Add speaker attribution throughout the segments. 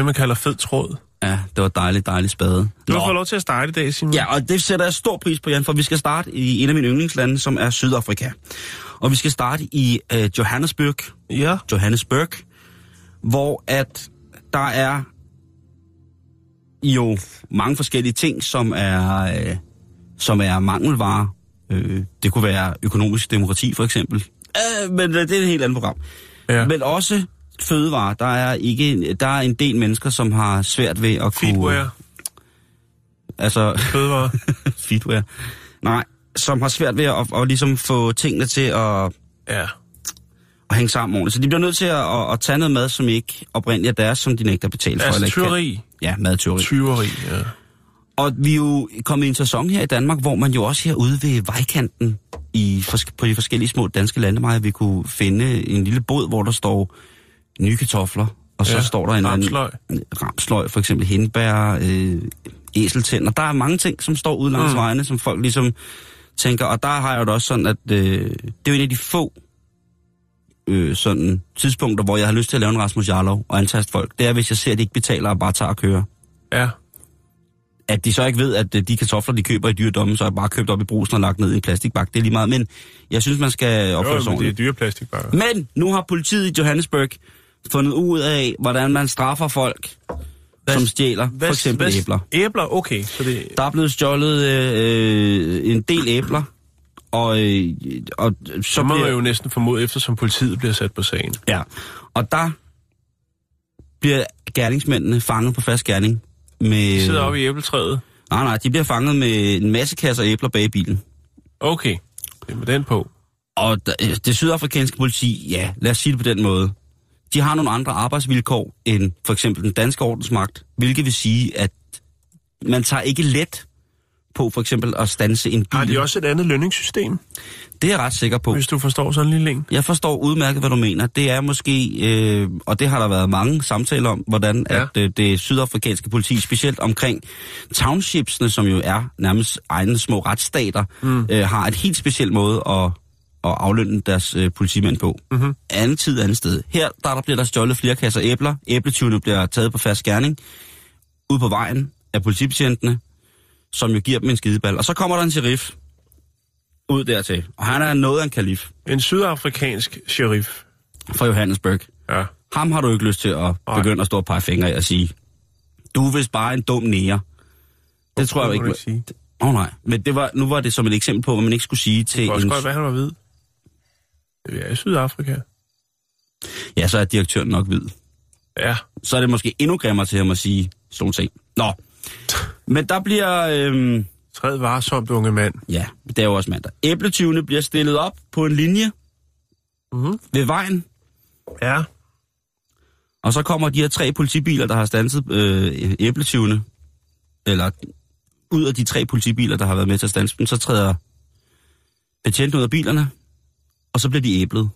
Speaker 1: Det man kalder fed tråd.
Speaker 2: Ja, det var dejligt, dejligt spade.
Speaker 1: Du har fået lov til at starte i dag, Simon.
Speaker 2: Ja, og det sætter jeg stor pris på, Jan, for vi skal starte i en af mine yndlingslande, som er Sydafrika. Og vi skal starte i uh, Johannesburg,
Speaker 1: Ja.
Speaker 2: Johannesburg, hvor at der er jo mange forskellige ting, som er, øh, som er mangelvarer. Øh, det kunne være økonomisk demokrati, for eksempel. Øh, men øh, det er et helt andet program.
Speaker 1: ja.
Speaker 2: Men også fødevarer. Der er, ikke, der er en del mennesker, som har svært ved at kunne...
Speaker 1: Feedwear.
Speaker 2: Altså,
Speaker 1: Fødevare.
Speaker 2: feedwear. Nej, som har svært ved at, at, at ligesom få tingene til at,
Speaker 1: ja.
Speaker 2: at hænge sammen ordentligt. Så de bliver nødt til at, at, at tage noget mad, som ikke oprindeligt er deres, som de nægter at betale for.
Speaker 1: Altså tyveri.
Speaker 2: Ja, madtyveri.
Speaker 1: Tyveri, ja.
Speaker 2: Og vi er jo kommet i en sæson her i Danmark, hvor man jo også herude ved vejkanten i, på de forskellige små danske landeveje, vi kunne finde en lille båd, hvor der står nye kartofler, og så
Speaker 1: Ja,
Speaker 2: står der en
Speaker 1: ramsløg.
Speaker 2: En, ramsløg, for eksempel hindbær, øh, æseltænder. Der er mange ting, som står ude langs
Speaker 1: Mm.
Speaker 2: vejene, som folk ligesom tænker, og der har jeg jo også sådan, at øh, det er jo en af de få øh, sådan tidspunkter, hvor jeg har lyst til at lave en Rasmus Jarlov og antaste folk. Det er, hvis jeg ser, at de ikke betaler og bare tager og kører.
Speaker 1: Ja.
Speaker 2: At de så ikke ved, at øh, de kartofler, de køber i dyredommen, så er bare købt op i brusen og lagt ned i en plastikbak. Det er lige meget. Men jeg synes, man skal opføre sig
Speaker 1: det er dyre plastikbakker.
Speaker 2: Men nu har politiet i Johannesburg fundet ud af, hvordan man straffer folk,
Speaker 1: Hvad-
Speaker 2: som stjæler for eksempel
Speaker 1: hvad-
Speaker 2: æbler.
Speaker 1: Æbler, okay. Så det,
Speaker 2: Der er blevet stjålet øh, en del æbler, og, øh, og så,
Speaker 1: så må
Speaker 2: bliver,
Speaker 1: man jo næsten formode, eftersom politiet bliver sat på sagen.
Speaker 2: Ja, og der bliver gerningsmændene fanget på fast gerning. Med,
Speaker 1: De sidder oppe i æbletræet.
Speaker 2: Nej, nej, de bliver fanget med en masse kasser æbler bag i bilen.
Speaker 1: Okay. Det er med den på.
Speaker 2: Og øh, det sydafrikanske politi, ja, lad os sige det på den måde, de har nogle andre arbejdsvilkår end for eksempel den danske ordensmagt, hvilket vil sige, at man tager ikke let på for eksempel at stanse en bil.
Speaker 1: Har de også et andet lønningssystem,
Speaker 2: Det er jeg ret sikker på.
Speaker 1: hvis du forstår sådan en lille en?
Speaker 2: Jeg forstår udmærket, hvad du mener. Det er måske, øh, og det har der været mange samtaler om, hvordan
Speaker 1: Ja.
Speaker 2: at øh, det sydafrikanske politi, specielt omkring townshipsene, som jo er nærmest egne små retsstater, mm. øh, har et helt specielt måde at, at aflønne deres øh, politimænd på.
Speaker 1: Mhm.
Speaker 2: Anden tid, andet sted. Her der, der bliver der stjålet flere kasser æbler. Æbletyvene bliver taget på fast gerning. Ude på vejen af politibetjentene, som jo giver dem en skideball. Og så kommer der en sheriff ud dertil. Og han er noget af en kalif
Speaker 1: En sydafrikansk sheriff.
Speaker 2: fra Johannesburg.
Speaker 1: Ja.
Speaker 2: Ham har du ikke lyst til at
Speaker 1: Nej.
Speaker 2: begynde at stå og pege fingre af og sige, du er vist bare en dum nære. Det tror jeg ikke. Åh oh, nej, men det var, nu var det som et eksempel på, hvad man ikke skulle sige
Speaker 1: Det
Speaker 2: til
Speaker 1: kunne også
Speaker 2: en...
Speaker 1: godt være, han var hvid. Det er i Sydafrika.
Speaker 2: Ja, så er direktøren nok hvid.
Speaker 1: Ja.
Speaker 2: Så er det måske endnu grimmere til ham at sige sådan nogle ting. Nå, men der bliver... Øhm,
Speaker 1: Træd varsomt, unge mand.
Speaker 2: ja, det er jo også mandag. Æbletyvene bliver stillet op på en linje
Speaker 1: Mhm.
Speaker 2: ved vejen,
Speaker 1: Ja.
Speaker 2: Og så kommer de her tre politibiler, der har stanset øh, æbletyvene, eller ud af de tre politibiler, der har været med til at stanse dem, så træder betjenten ud af bilerne, og så bliver de æblet,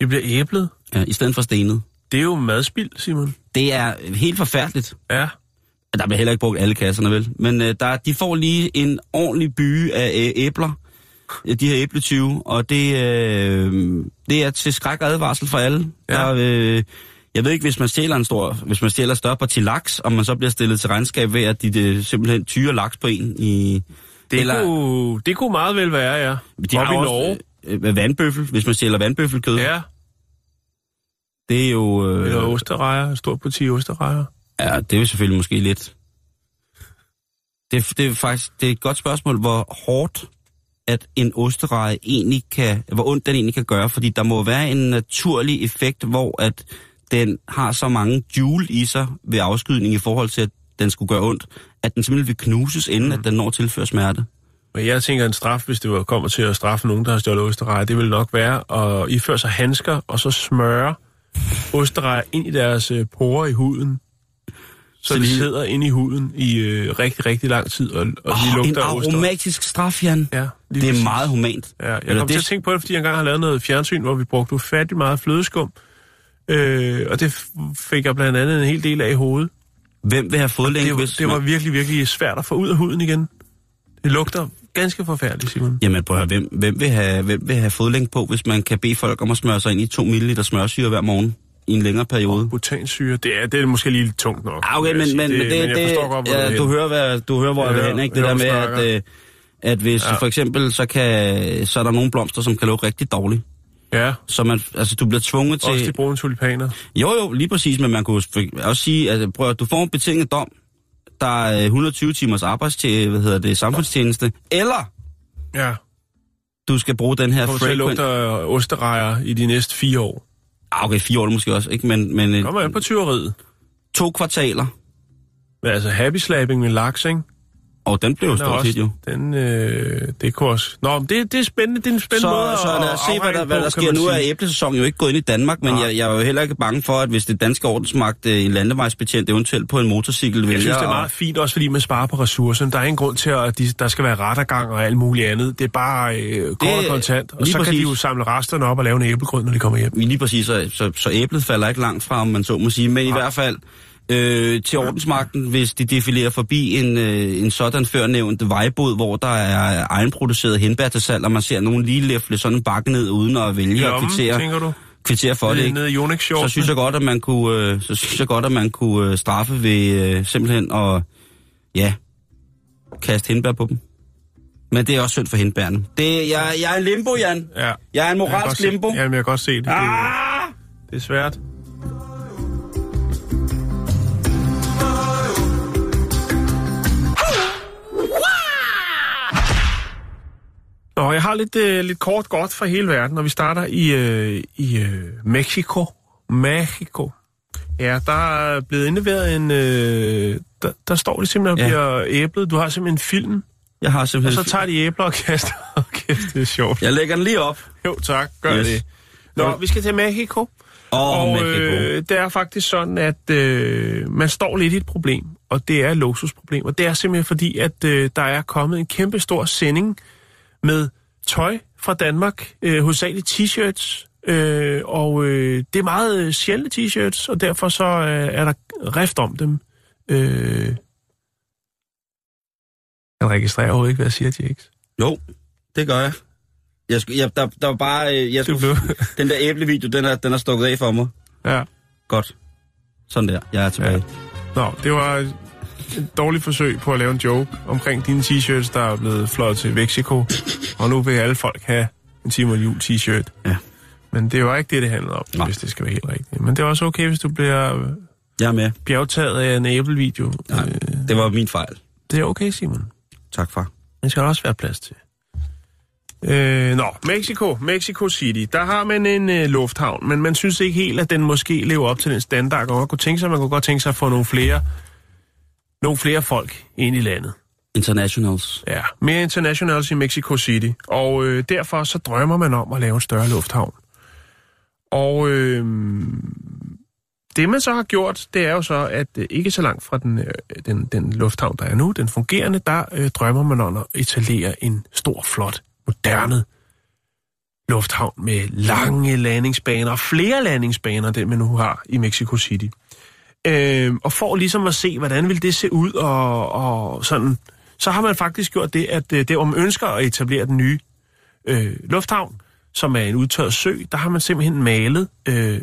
Speaker 1: Det bliver æblet.
Speaker 2: ja, i stedet for stenet.
Speaker 1: Det er jo madspild, Simon.
Speaker 2: Det er helt forfærdeligt.
Speaker 1: Ja.
Speaker 2: Der bliver heller ikke brugt alle kasserne, vel? Men øh, der, de får lige en ordentlig byge af øh, æbler, øh, de her æbletyve, og det, øh, det er til skræk og advarsel for alle.
Speaker 1: Ja.
Speaker 2: Der, øh, jeg ved ikke, hvis man stjæler en stor, hvis man stjæler større parti laks, om man så bliver stillet til regnskab ved, at de det, simpelthen tyrer laks på en i...
Speaker 1: Det,
Speaker 2: Eller-
Speaker 1: kunne, det kunne meget vel være, ja.
Speaker 2: De
Speaker 1: Oppe
Speaker 2: har også,
Speaker 1: Norge.
Speaker 2: Øh, vandbøffel, hvis man stjæler vandbøffelkød.
Speaker 1: Ja.
Speaker 2: Det er jo... Øh,
Speaker 1: Eller osterejer. Stort parti osterejer.
Speaker 2: Ja, det er jo selvfølgelig måske lidt. Det, det er faktisk det er et godt spørgsmål, hvor hårdt at en ostereje egentlig kan, hvor ondt den egentlig kan gøre, fordi der må være en naturlig effekt, hvor at den har så mange joule i sig ved afskydning i forhold til, at den skulle gøre ondt, at den simpelthen vil knuses, inden mm. at den når at tilføre smerte.
Speaker 1: Men jeg tænker, en straf, hvis det var, kommer til at straffe nogen, der har stjålet osterejer, det vil nok være at iføre sig handsker, og så smøre osterejer ind i deres øh, porer i huden. så det sidder inde i huden i øh, rigtig, rigtig lang tid, og, og
Speaker 2: Oh,
Speaker 1: de
Speaker 2: en
Speaker 1: lugter ost.
Speaker 2: aromatisk straf, Jan.
Speaker 1: Ja,
Speaker 2: Det er
Speaker 1: præcis.
Speaker 2: meget humant.
Speaker 1: Ja, jeg
Speaker 2: Eller
Speaker 1: kom til
Speaker 2: det-
Speaker 1: at tænke på det, fordi jeg engang har lavet noget fjernsyn, hvor vi brugte ufattelig meget flødeskum. Øh, og det fik jeg blandt andet en hel del af i hovedet.
Speaker 2: Hvem vil have fodlænke,
Speaker 1: Det, det var virkelig, virkelig svært at få ud af huden igen. Det lugter ganske forfærdeligt, Simon.
Speaker 2: Jamen prøv at høre, hvem, hvem, vil have, hvem vil have fodlænke på, hvis man kan bede folk om at smøre sig ind i 2 ml smørsyre hver morgen i en længere periode?
Speaker 1: Butansyre, det er, det er måske lige lidt tungt nok.
Speaker 2: Ah, okay, men, men, men det,
Speaker 1: men
Speaker 2: det,
Speaker 1: forstår godt,
Speaker 2: ja,
Speaker 1: du,
Speaker 2: du,
Speaker 1: er
Speaker 2: hører, hvad, du hører, hvor jeg,
Speaker 1: Jeg
Speaker 2: vil hen, ikke? Det der med, at, øh, at hvis
Speaker 1: Ja.
Speaker 2: for eksempel, så, kan, så er der nogle blomster, som kan lugte rigtig dårligt.
Speaker 1: Ja,
Speaker 2: Så man, altså, du bliver tvunget til...
Speaker 1: også de brune tulipaner.
Speaker 2: Jo, jo, lige præcis, men man kunne også sige, at prøv, du får en betinget dom, der er 120 timers arbejdstjeneste, hvad hedder det, samfundstjeneste, eller
Speaker 1: Ja,
Speaker 2: du skal bruge den her
Speaker 1: kommer til at
Speaker 2: frequent...
Speaker 1: lugte osterejer i de næste fire år.
Speaker 2: Ah, okay, fire år måske også, ikke? Men, men øh,
Speaker 1: Kommer an på tyveriet.
Speaker 2: to kvartaler,
Speaker 1: Men altså, happy slapping med laks, ikke?
Speaker 2: Og den blev jo stort set jo.
Speaker 1: Den, øh, det kunne også... Nå, men det, det er spændende. Det er en spændende
Speaker 2: Så,
Speaker 1: måde
Speaker 2: så
Speaker 1: at,
Speaker 2: lad os se, hvad der, hvad der
Speaker 1: kan
Speaker 2: sker. Nu er æblesæsonen jo ikke gået ind i Danmark, men jeg, jeg er jo heller ikke bange for, at hvis det danske ordensmagt, øh, en landevejsbetjent eventuelt på en motorcykel vælger...
Speaker 1: Jeg synes, det er meget fint, også fordi man sparer på ressourcerne. Der er ingen grund til, at de, der skal være rettergang og alt muligt andet. Det er bare øh, kort og kontant. Og så kan
Speaker 2: præcis.
Speaker 1: de jo samle resterne op og lave en æblegrød, når de kommer hjem.
Speaker 2: Lige præcis, så, så, så æblet falder ikke langt fra, om man så må sige. Men i hvert fald øh, til ordensmagten, hvis de defilerer forbi en, øh, en sådan førnævnt vejbod, hvor der er egenproduceret henbær til salg, og man ser nogen lige læfle sådan en bakke ned, uden at vælge at kvittere,
Speaker 1: tænker du?
Speaker 2: kvittere for det.
Speaker 1: Nede,
Speaker 2: Ikke?
Speaker 1: nede
Speaker 2: Så synes jeg godt, at man kunne, øh, så synes jeg godt, at man kunne øh, straffe ved øh, simpelthen at, ja, kaste hindbær på dem. Men det er også synd for hindbærene. Det, jeg, jeg er en limbo, Jan.
Speaker 1: Ja.
Speaker 2: Jeg er en
Speaker 1: Jeg
Speaker 2: moralsk
Speaker 1: godt se-
Speaker 2: limbo.
Speaker 1: Jamen, jeg kan godt se det. Det,
Speaker 2: Ah!
Speaker 1: det er svært. Nå, jeg har lidt, øh, lidt kort godt fra hele verden, og vi starter i, øh, i øh, Mexico. Mexico. Ja, der er blevet indleveret en... Øh, der, der står det simpelthen og
Speaker 2: Ja.
Speaker 1: bliver æblet. Du har simpelthen en film,
Speaker 2: Jeg har
Speaker 1: og
Speaker 2: simpelthen...
Speaker 1: så tager de æbler og kaster. Okay, det er sjovt.
Speaker 2: Jeg lægger den lige op.
Speaker 1: Jo, tak. Gør
Speaker 2: Yes.
Speaker 1: det. Nå, vi skal til Mexico.
Speaker 2: Åh,
Speaker 1: og
Speaker 2: Mexico.
Speaker 1: øh, det er faktisk sådan, at øh, man står lidt i et problem, og det er et luksusproblem. Og det er simpelthen fordi, at øh, der er kommet en kæmpe stor sending med tøj fra Danmark, øh, hovedsageligt t-shirts, øh, og øh, det er meget øh, sjældne t-shirts, og derfor så øh, er der rift om dem. Øh, jeg registrerer overhovedet ikke, hvad jeg siger, Jakes.
Speaker 2: Jo, det gør jeg. Jeg, skulle, jeg der, der var bare... øh, Jeg skulle,
Speaker 1: blev...
Speaker 2: den der æblevideo, den er, den er stukket af for mig.
Speaker 1: ja.
Speaker 2: Godt. Sådan der. Jeg er tilbage.
Speaker 1: Ja. Nå, det var et dårligt forsøg på at lave en joke omkring dine t-shirts, der er blevet fløjet til Mexico. Og nu vil alle folk have en Simon Jul t-shirt.
Speaker 2: Ja.
Speaker 1: Men det var ikke det, det handler om,
Speaker 2: Nej.
Speaker 1: hvis det skal være helt rigtigt. Men det er også okay, hvis du bliver
Speaker 2: Jeg er med.
Speaker 1: bjergtaget af en æblevideo.
Speaker 2: Nej,
Speaker 1: Øh,
Speaker 2: det var min fejl.
Speaker 1: det er okay, Simon.
Speaker 2: Tak, far.
Speaker 1: Det skal der også være plads til. Øh, nå, Mexico, Mexico City. Der har man en øh, lufthavn, men man synes ikke helt, at den måske lever op til den standard. Og man kunne tænke sig, man kunne godt tænke sig at få nogle flere, nogle flere folk ind i landet.
Speaker 2: Internationals.
Speaker 1: Ja, mere internationals i Mexico City. Og øh, derfor så drømmer man om at lave en større lufthavn. Og øh, det man så har gjort, det er jo så, at øh, ikke så langt fra den, øh, den, den lufthavn, der er nu, den fungerende, der øh, drømmer man om at etablere en stor, flot, moderne lufthavn med lange landingsbaner, flere landingsbaner, den man nu har i Mexico City. Øh, og for ligesom at se, hvordan vil det se ud, og, og sådan, så har man faktisk gjort det, at øh, det, om man ønsker at etablere den nye øh, lufthavn, som er en udtørret sø, der har man simpelthen malet øh,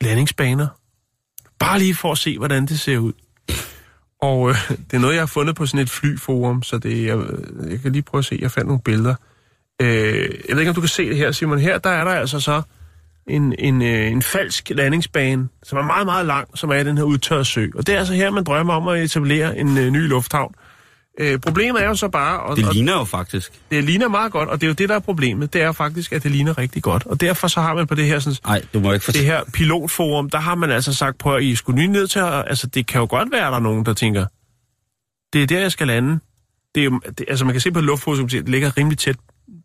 Speaker 1: landingsbaner. Bare lige for at se, hvordan det ser ud. Og øh, det er noget, jeg har fundet på sådan et flyforum, så det, jeg, jeg kan lige prøve at se, jeg fandt nogle billeder. Øh, jeg ved ikke, om du kan se det her, Simon. Her der er der altså så en, en, øh, en falsk landingsbane, som er meget, meget lang, som er i den her udtørrede sø. Og det er altså her, man drømmer om at etablere en øh, ny lufthavn. Øh, problemet er jo så bare... Og,
Speaker 2: Det
Speaker 1: og,
Speaker 2: ligner jo faktisk.
Speaker 1: det ligner meget godt, og det er jo det, der er problemet. Det er faktisk, at det ligner rigtig godt. Og derfor så har man på det her, sådan,
Speaker 2: Nej, du må ikke
Speaker 1: det
Speaker 2: fortælle.
Speaker 1: her pilotforum, der har man altså sagt, prøv at I skulle nye ned til at... Altså, det kan jo godt være, at der er nogen, der tænker, det er der, jeg skal lande. Det er jo, det, altså, man kan se på luftforum, det ligger rimelig tæt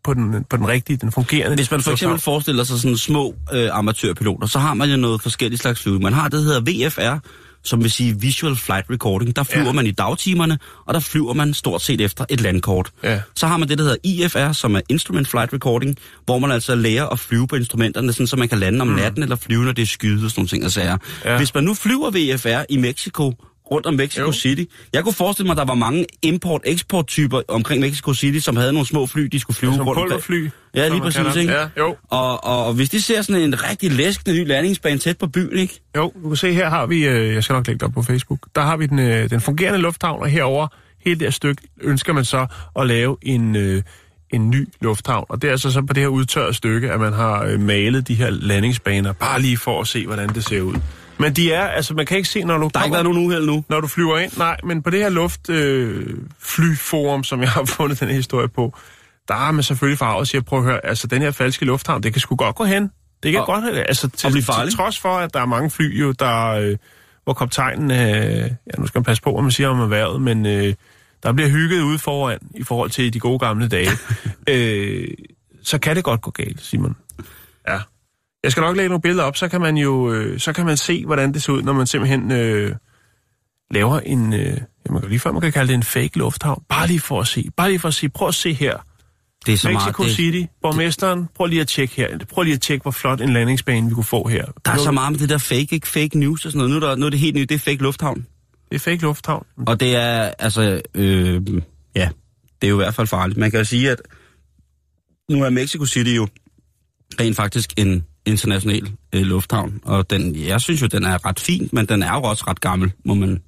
Speaker 1: på den, på den rigtige, den fungerende.
Speaker 2: Hvis man for eksempel forestiller sig sådan små øh, amatørpiloter, så har man jo noget forskelligt slags flyvning. Man har det, der hedder VFR, som vil sige visual flight recording. Der flyver
Speaker 1: Ja.
Speaker 2: man i dagtimerne, og der flyver man stort set efter et landkort.
Speaker 1: Ja.
Speaker 2: Så har man det, der hedder IFR, som er Instrument Flight Recording, hvor man altså lærer at flyve på instrumenterne, sådan, så man kan lande om natten eller flyve, når det er skyde og sådan nogle ting og sager.
Speaker 1: Ja.
Speaker 2: Hvis man nu flyver ved IFR i Mexico, rundt om Mexico
Speaker 1: Jo.
Speaker 2: City. Jeg kunne forestille mig, at der var mange import-eksport-typer omkring Mexico City, som havde nogle små fly, de skulle flyve rundt omkring.
Speaker 1: pulverfly.
Speaker 2: Ja, lige præcis, ikke?
Speaker 1: Ja, jo.
Speaker 2: Og, og, og hvis de ser sådan en rigtig læskende ny landingsbane tæt på byen, ikke?
Speaker 1: Jo, du kan se, her har vi, øh, jeg skal nok lægge det op på Facebook, der har vi den, øh, den fungerende lufthavn, og herover hele det her stykke ønsker man så at lave en, øh, en ny lufthavn. Og det er altså så på det her udtørrede stykke, at man har øh, malet de her landingsbaner, bare lige for at se, hvordan det ser ud. Men de er, altså man kan ikke se, når du
Speaker 2: Der har ikke været nogen uheld nu.
Speaker 1: når du flyver ind. Nej, men på det her luftflyforum, øh, flyforum, som jeg har fundet den her historie på, der har man selvfølgelig farvet og siger, prøv at høre, altså den her falske lufthavn, det kan sgu godt gå hen. Det kan
Speaker 2: Og-
Speaker 1: godt, altså til,
Speaker 2: blive
Speaker 1: til
Speaker 2: farligt.
Speaker 1: trods for, at der er mange fly jo, der, øh, hvor kaptajnen, øh, ja nu skal man passe på, hvad man siger om erhvervet, men øh, der bliver hygget ude foran, i forhold til de gode gamle dage. øh, så kan det godt gå galt, Simon. Jeg skal nok lægge nogle billeder op, så kan man jo øh, så kan man se, hvordan det ser ud, når man simpelthen øh, laver en, øh, man kan lige før man kan kalde det en fake lufthavn. Bare lige for at se, bare lige for at se, prøv at se her.
Speaker 2: Det er så
Speaker 1: Mexico
Speaker 2: meget, det,
Speaker 1: City, borgmesteren, prøv lige at tjekke her. Prøv lige at tjekke, hvor flot en landingsbane vi kunne få her.
Speaker 2: der er så meget med det der fake, ikke? Fake news og sådan noget. Nu er, der, nu er det helt nyt, det er fake lufthavn.
Speaker 1: Det er fake lufthavn.
Speaker 2: Og det er, altså, øh, ja, det er jo i hvert fald farligt. Man kan jo sige, at nu er Mexico City jo rent faktisk en international øh, lufthavn. Og den, jeg synes jo, den er ret fin, men den er jo også ret gammel, må man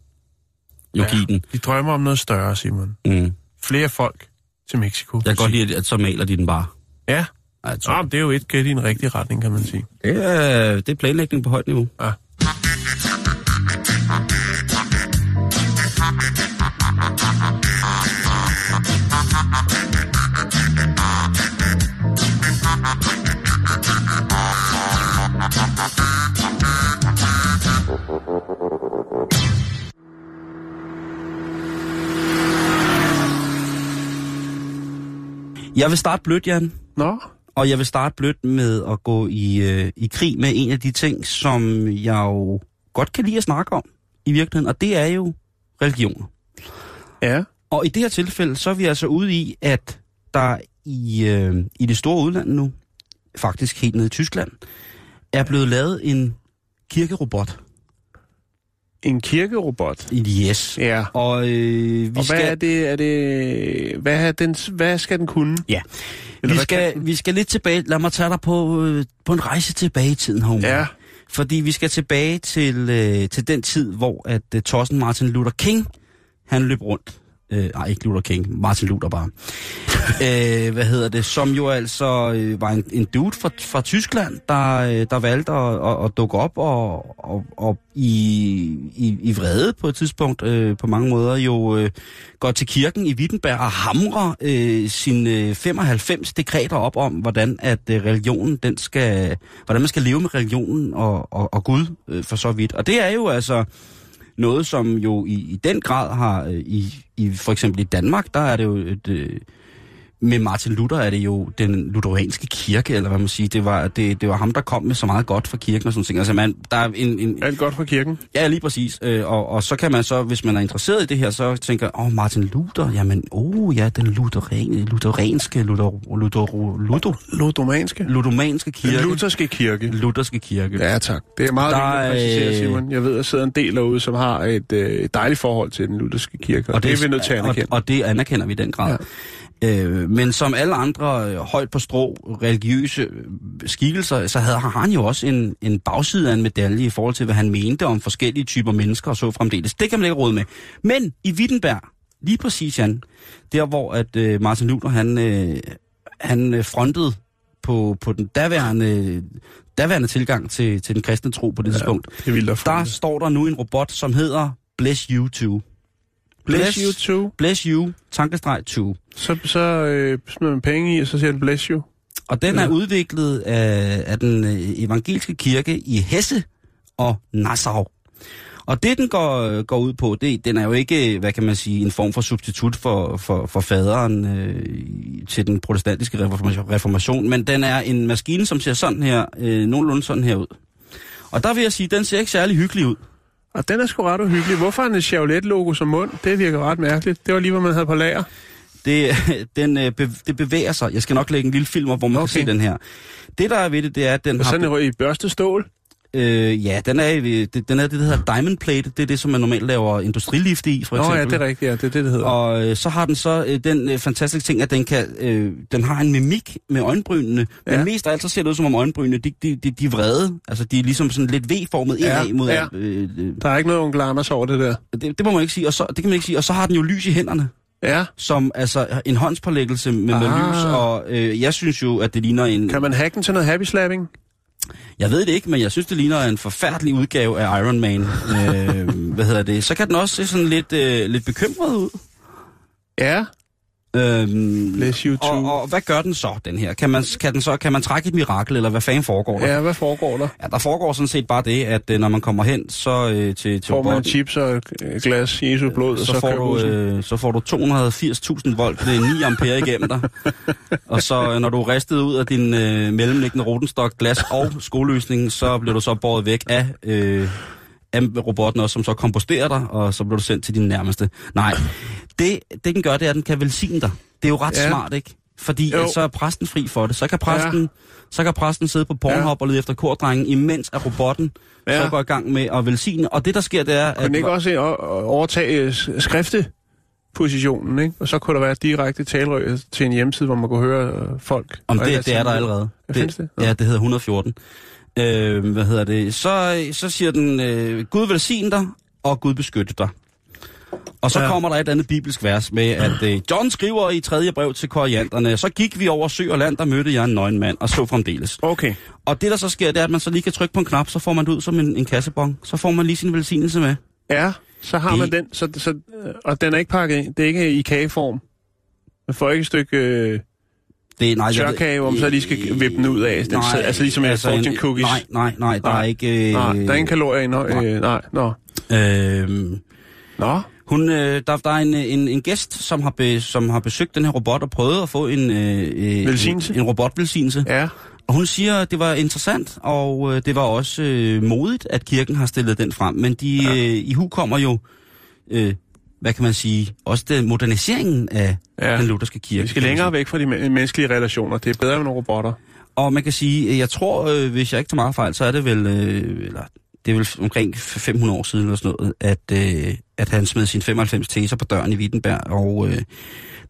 Speaker 2: jo ja. give den.
Speaker 1: Vi drømmer om noget større, Simon.
Speaker 2: Mm.
Speaker 1: Flere folk til Mexico.
Speaker 2: Jeg kan godt lide, at så maler de den bare.
Speaker 1: Ja,
Speaker 2: Altså,
Speaker 1: Nå, det er jo et skridt i en rigtig retning, kan man sige.
Speaker 2: det, er, det er planlægning på højt niveau.
Speaker 1: Ja.
Speaker 2: Jeg vil starte blødt, Jan.
Speaker 1: Nå,
Speaker 2: Og jeg vil starte blødt med at gå i, øh, i krig med en af de ting, som jeg jo godt kan lide at snakke om i virkeligheden, og det er jo religioner.
Speaker 1: ja.
Speaker 2: Og i det her tilfælde, så er vi altså ude i, at der i, øh, i det store udland nu, faktisk helt nede i Tyskland, er blevet lavet en kirkerobot.
Speaker 1: En kirkerobot.
Speaker 2: Yes.
Speaker 1: Ja.
Speaker 2: Og øh, vi
Speaker 1: Og hvad
Speaker 2: skal...
Speaker 1: er det, er det, hvad, er den, hvad skal den kunne?
Speaker 2: Ja.
Speaker 1: Eller
Speaker 2: Vi skal, vi skal lidt tilbage. Lad mig tage dig på, øh, på en rejse tilbage i tiden, Homer.
Speaker 1: Ja.
Speaker 2: Fordi vi skal tilbage til, øh, til den tid, hvor at øh, Tossen Martin Luther King, han løb rundt. Øh, nej, ikke Luther King, Martin Luther bare. øh, hvad hedder det? Som jo altså øh, var en, en dude fra, fra Tyskland, der, øh, der valgte at, at, at dukke op og, og, og i, i, i vrede på et tidspunkt øh, på mange måder jo øh, går til kirken i Wittenberg og hamrer øh, sine øh, 95 dekreter op om, hvordan at øh, religionen, den skal, hvordan man skal leve med religionen og, og, og Gud øh, for så vidt. Og det er jo altså noget, som jo i, i den grad har, øh, i, i for eksempel i Danmark, der er det jo et, øh, med Martin Luther er det jo den lutheranske kirke, eller hvad man siger. Det var, det, det var ham, der kom med så meget godt for kirken og sådan ting. Altså man, der er en, en,
Speaker 1: Alt godt fra kirken.
Speaker 2: Ja, lige præcis. Øh, og, og så kan man så, hvis man er interesseret i det her, så tænker åh, oh, Martin Luther, jamen, oh ja, den lutheran, lutheranske, Luther, Luther, Luther,
Speaker 1: Ludomanske.
Speaker 2: ludomanske kirke.
Speaker 1: Den lutherske kirke.
Speaker 2: Lutherske kirke.
Speaker 1: Ja, tak. Det er meget
Speaker 2: Der
Speaker 1: vigtigt at præcisere,
Speaker 2: er, øh,
Speaker 1: Simon. Jeg ved, at der sidder en del derude, som har et, øh, dejligt forhold til den lutherske kirke, og, og det, det er vi nødt til at anerkende.
Speaker 2: Og, og det anerkender vi i den grad. Ja. Øh, men som alle andre øh, højt på strå religiøse øh, skikkelser, så havde han jo også en, en bagside af en medalje i forhold til, hvad han mente om forskellige typer mennesker og så fremdeles. Det kan man ikke råde med. Men i Wittenberg, lige præcis, Jan, der hvor at øh, Martin Luther, han, øh, han øh, frontede på, på den daværende, daværende tilgang til, til den kristne tro på det ja, tidspunkt,
Speaker 1: det er at
Speaker 2: der står der nu en robot, som hedder Bless You Too.
Speaker 1: Bless you too.
Speaker 2: Bless You, tankestreg 2.
Speaker 1: Så, så øh, smider man penge i, og så siger den bless you.
Speaker 2: Og den er
Speaker 1: Ja.
Speaker 2: udviklet af, af den øh, evangeliske kirke i Hesse og Nassau. Og det, den går, går ud på, det, den er jo ikke, hvad kan man sige, en form for substitut for, for, for faderen øh, til den protestantiske reformation, reformation, men den er en maskine, som ser sådan her, øh, nogenlunde sådan her ud. Og der vil jeg sige, den ser ikke særlig hyggelig ud.
Speaker 1: Og den er sgu ret uhyggelig. Hvorfor er en Chevrolet-logo som mund? Det virker ret mærkeligt. Det var lige, hvad man havde på lager.
Speaker 2: Det, den, øh, det bevæger sig. Jeg skal nok lægge en lille film op, hvor man okay. Kan se den her. Det, der er ved det, det er, at den
Speaker 1: Og
Speaker 2: har...
Speaker 1: sådan i børstestål.
Speaker 2: Øh, ja, den er, det, den er det, der hedder diamond plate. Det er det, som man normalt laver industrilift i, for
Speaker 1: Nå
Speaker 2: eksempel.
Speaker 1: ja, det er rigtigt. Ja, det er det, det hedder.
Speaker 2: Og øh, så har den så øh, den øh, fantastiske ting, at den kan, øh, den har en mimik med øjenbrynene. Men
Speaker 1: Ja.
Speaker 2: mest af alt så ser det ud som om øjenbrynene, de, de, de, de er vrede. Altså de er ligesom sådan lidt V-formet
Speaker 1: Ja,
Speaker 2: indad mod
Speaker 1: ja.
Speaker 2: Øh, øh,
Speaker 1: Der er ikke noget onkel Anders over det der.
Speaker 2: det, det, må man ikke sige. Og så, det kan man ikke sige. Og så har den jo lys i hænderne.
Speaker 1: Ja.
Speaker 2: Som altså en håndspålæggelse med, med
Speaker 1: Ah.
Speaker 2: lys. Og øh, jeg synes jo, at det ligner en...
Speaker 1: Kan man hacke den til noget happy slapping?
Speaker 2: Jeg ved det ikke, men jeg synes, det ligner en forfærdelig udgave af Iron Man. øh, hvad hedder det? Så kan den også se sådan lidt, øh, lidt bekymret ud.
Speaker 1: Ja.
Speaker 2: Øhm,
Speaker 1: Bless you too.
Speaker 2: og, og hvad gør den så, den her? Kan man, kan, den så, kan man trække et mirakel, eller hvad fanden foregår der?
Speaker 1: Ja, hvad foregår der?
Speaker 2: Ja, der foregår sådan set bare det, at øh, når man kommer hen så øh, til, til
Speaker 1: Får man
Speaker 2: robotten,
Speaker 1: chips og et glas Jesu blod,
Speaker 2: så,
Speaker 1: så,
Speaker 2: så, får du, øh, så får du 280.000 volt, det er 9 ampere igennem dig. og så øh, når du er ristet ud af din øh, mellemliggende rotenstok, glas og skoløsning, så bliver du så båret væk af, øh, af robotten også, som så komposterer dig, og så bliver du sendt til din nærmeste. Nej, det, det den gør, det er, at den kan velsigne dig. Det er jo ret
Speaker 1: Ja.
Speaker 2: smart, ikke? Fordi
Speaker 1: Jo.
Speaker 2: at så er præsten fri for det. Så kan præsten, ja. så kan præsten sidde på Pornhub
Speaker 1: Ja.
Speaker 2: og lede efter kordrengen, imens at robotten
Speaker 1: Ja.
Speaker 2: så går i gang med at velsigne. Og det, der sker, det er,
Speaker 1: Kunne den ikke også overtage øh, skriftepositionen, ikke? Og så kunne der være direkte talerør til en hjemmeside, hvor man kunne høre øh, folk.
Speaker 2: Om det, det er der allerede.
Speaker 1: Det? Nå.
Speaker 2: Ja, det hedder 114. Øh, hvad hedder det? Så, så siger den, øh, Gud velsigne dig, og Gud beskytte dig. Og så
Speaker 1: Ja.
Speaker 2: kommer der et andet bibelsk vers med, at øh, John skriver i tredje brev til korianderne, så gik vi over sø og land, der mødte jeg en nøgen mand, og så fremdeles.
Speaker 1: Okay.
Speaker 2: Og det, der så sker, det er, at man så lige kan trykke på en knap, så får man det ud som en, en kassebon. Så får man lige sin velsignelse med.
Speaker 1: Ja, så har man
Speaker 2: Det-
Speaker 1: den, så, så, og den er ikke pakket ind. Det er ikke i kageform. Man får ikke et stykke øh,
Speaker 2: Det, nej, jeg-
Speaker 1: tørkage, hvor man så lige skal vippe den ud af. Den, nej, altså ligesom altså fortune cookies.
Speaker 2: Nej, nej, nej, der
Speaker 1: Nej.
Speaker 2: er ikke... Øh,
Speaker 1: nej, der er ingen kalorier i.
Speaker 2: nej.
Speaker 1: Øh, nej, nå.
Speaker 2: Øh,
Speaker 1: Nå,
Speaker 2: Hun, øh, der, der er en, en, en gæst, som har, be, som har besøgt den her robot og prøvet at få en, øh, øh,
Speaker 1: Velsignelse?
Speaker 2: en, en robotvelsignelse.
Speaker 1: ja.
Speaker 2: Og hun siger, at det var interessant, og øh, det var også øh, modigt, at kirken har stillet den frem. Men de
Speaker 1: Ja.
Speaker 2: øh, i hu kommer jo, øh, hvad kan man sige, også den moderniseringen af
Speaker 1: Ja.
Speaker 2: den lutherske kirke.
Speaker 1: Vi skal længere væk fra de men- menneskelige relationer. Det er bedre med nogle robotter.
Speaker 2: Og man kan sige, jeg tror, øh, hvis jeg ikke tager meget fejl, så er det vel, øh, eller, det er vel omkring 500 år siden eller sådan noget, at, øh, at han smed sine 95 teser på døren i Wittenberg. Og øh,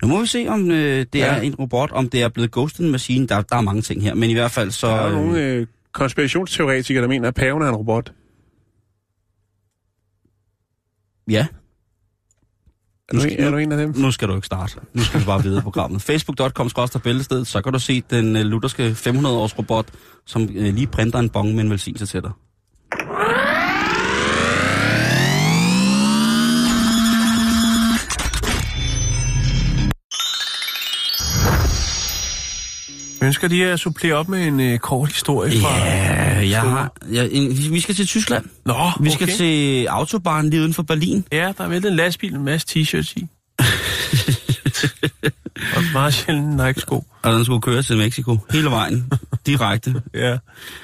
Speaker 2: nu må vi se, om øh, det
Speaker 1: Ja.
Speaker 2: er en robot, om det er blevet ghosted en maskine. Der, der er mange ting her, men i hvert fald så...
Speaker 1: Der er
Speaker 2: øh,
Speaker 1: nogle øh, konspirationsteoretikere, der mener, at paven er en robot.
Speaker 2: Ja, Nu skal-
Speaker 1: er du en af dem?
Speaker 2: nu skal du ikke starte. Nu skal du bare videre programmet. Facebook.com bæltested, så kan du se den øh, lutherske 500-års robot, som øh, lige printer en bong med en velsignelse til dig.
Speaker 1: Ønsker de at supplere op med en øh, kort historie fra...
Speaker 2: Ja, jeg har... Jeg, en, vi skal til Tyskland.
Speaker 1: Nå,
Speaker 2: Vi skal
Speaker 1: okay.
Speaker 2: til Autobahn lige uden for Berlin.
Speaker 1: Ja, der er væltet en lastbil med en masse t-shirts i. og meget sjældent Nike-sko.
Speaker 2: Og den skulle køre til Mexico hele vejen. Direkte.
Speaker 1: Ja,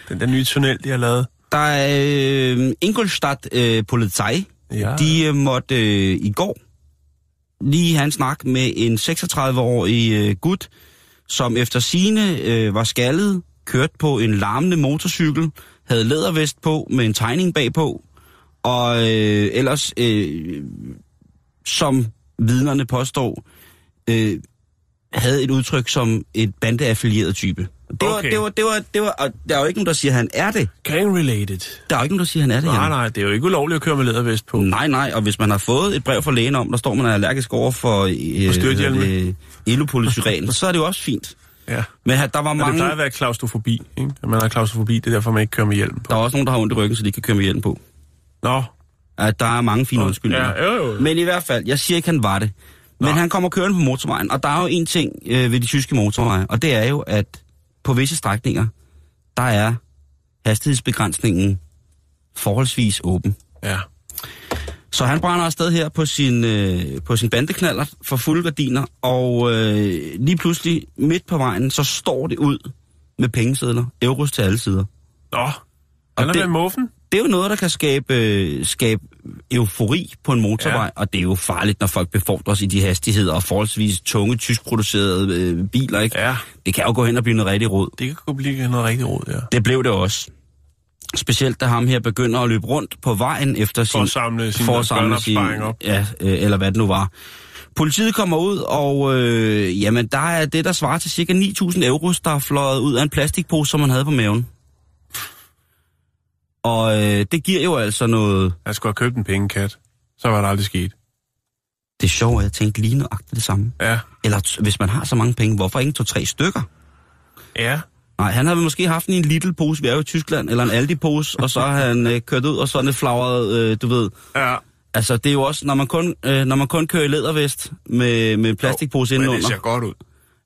Speaker 1: den der nye tunnel, de har lavet.
Speaker 2: Der er øh, Ingolstadt øh, Polizei.
Speaker 1: Ja.
Speaker 2: De øh, måtte øh, i går lige have en snak med en 36-årig øh, gut, som efter sine øh, var skaldet, kørt på en larmende motorcykel, havde lædervest på med en tegning bagpå, og øh, ellers, øh, som vidnerne påstår, øh, havde et udtryk som et bandeaffilieret type. Det var,
Speaker 1: Okay.
Speaker 2: det var, det var, det var, og der er jo ikke nogen, der siger, at han er det.
Speaker 1: Gang-related.
Speaker 2: Der er jo ikke nogen, der siger, at han er det.
Speaker 1: Nej,
Speaker 2: Jan.
Speaker 1: nej, det er jo ikke ulovligt at køre med lædervest på.
Speaker 2: Nej, nej, og hvis man har fået et brev fra lægen om, der står, man er allergisk over for øh, øh, elopolysyren, så er det jo også fint.
Speaker 1: Ja.
Speaker 2: Men der var
Speaker 1: Men det
Speaker 2: mange,
Speaker 1: plejer at være klaustrofobi, ikke? At man har klaustrofobi, det er derfor, man ikke kører med hjelm på.
Speaker 2: der er også nogen, der har ondt i ryggen, så de kan køre med hjelm på.
Speaker 1: Nå.
Speaker 2: At der er mange fine undskyldninger.
Speaker 1: Ja, jo, jo.
Speaker 2: Men i hvert fald, jeg siger ikke, han var det. Men
Speaker 1: Nå.
Speaker 2: han kommer kørende på motorvejen, og der er jo en ting øh, ved de tyske motorveje, og det er jo, at på visse strækninger, der er hastighedsbegrænsningen forholdsvis åben.
Speaker 1: Ja.
Speaker 2: Så han brænder afsted her på sin, øh, på sin bandeknaller for fulde gardiner, og øh, lige pludselig midt på vejen, så står det ud med pengesedler, euros til alle sider.
Speaker 1: Nå. Han er
Speaker 2: det-
Speaker 1: med muffen.
Speaker 2: Det er jo noget, der kan skabe, øh, skabe eufori på en motorvej, ja. og det er jo farligt, når folk befordres i de hastigheder og forholdsvis tunge, tyskproducerede øh, biler, ikke?
Speaker 1: Ja,
Speaker 2: Det kan jo gå hen og blive noget rigtig råd.
Speaker 1: det kan godt blive noget rigtig råd, ja.
Speaker 2: Det blev det også. Specielt da ham her begynder at løbe rundt på vejen efter sin...
Speaker 1: For at samle sin
Speaker 2: for at samle sin,
Speaker 1: op.
Speaker 2: Ja, øh, eller hvad det nu var. Politiet kommer ud, og øh, jamen, der er det, der svarer til cirka 9.000 euro, der er fløjet ud af en plastikpose, som han havde på maven. Og øh, det giver jo altså noget...
Speaker 1: Jeg skulle have købt en pengekat. Så var det aldrig sket.
Speaker 2: Det er sjovt, at jeg tænkte lige nøjagtigt det samme.
Speaker 1: Ja.
Speaker 2: Eller hvis man har så mange penge, hvorfor ikke to-tre stykker?
Speaker 1: Ja.
Speaker 2: Nej, han har måske haft en lille pose, vi er jo i Tyskland, eller en Aldi-pose, og så har han øh, kørt ud, og så er det flagret, øh, du ved.
Speaker 1: Ja.
Speaker 2: Altså, det er jo også, når man kun, øh, når man kun kører i lædervest med, med plastikpose
Speaker 1: Men det
Speaker 2: indenunder.
Speaker 1: ser godt ud.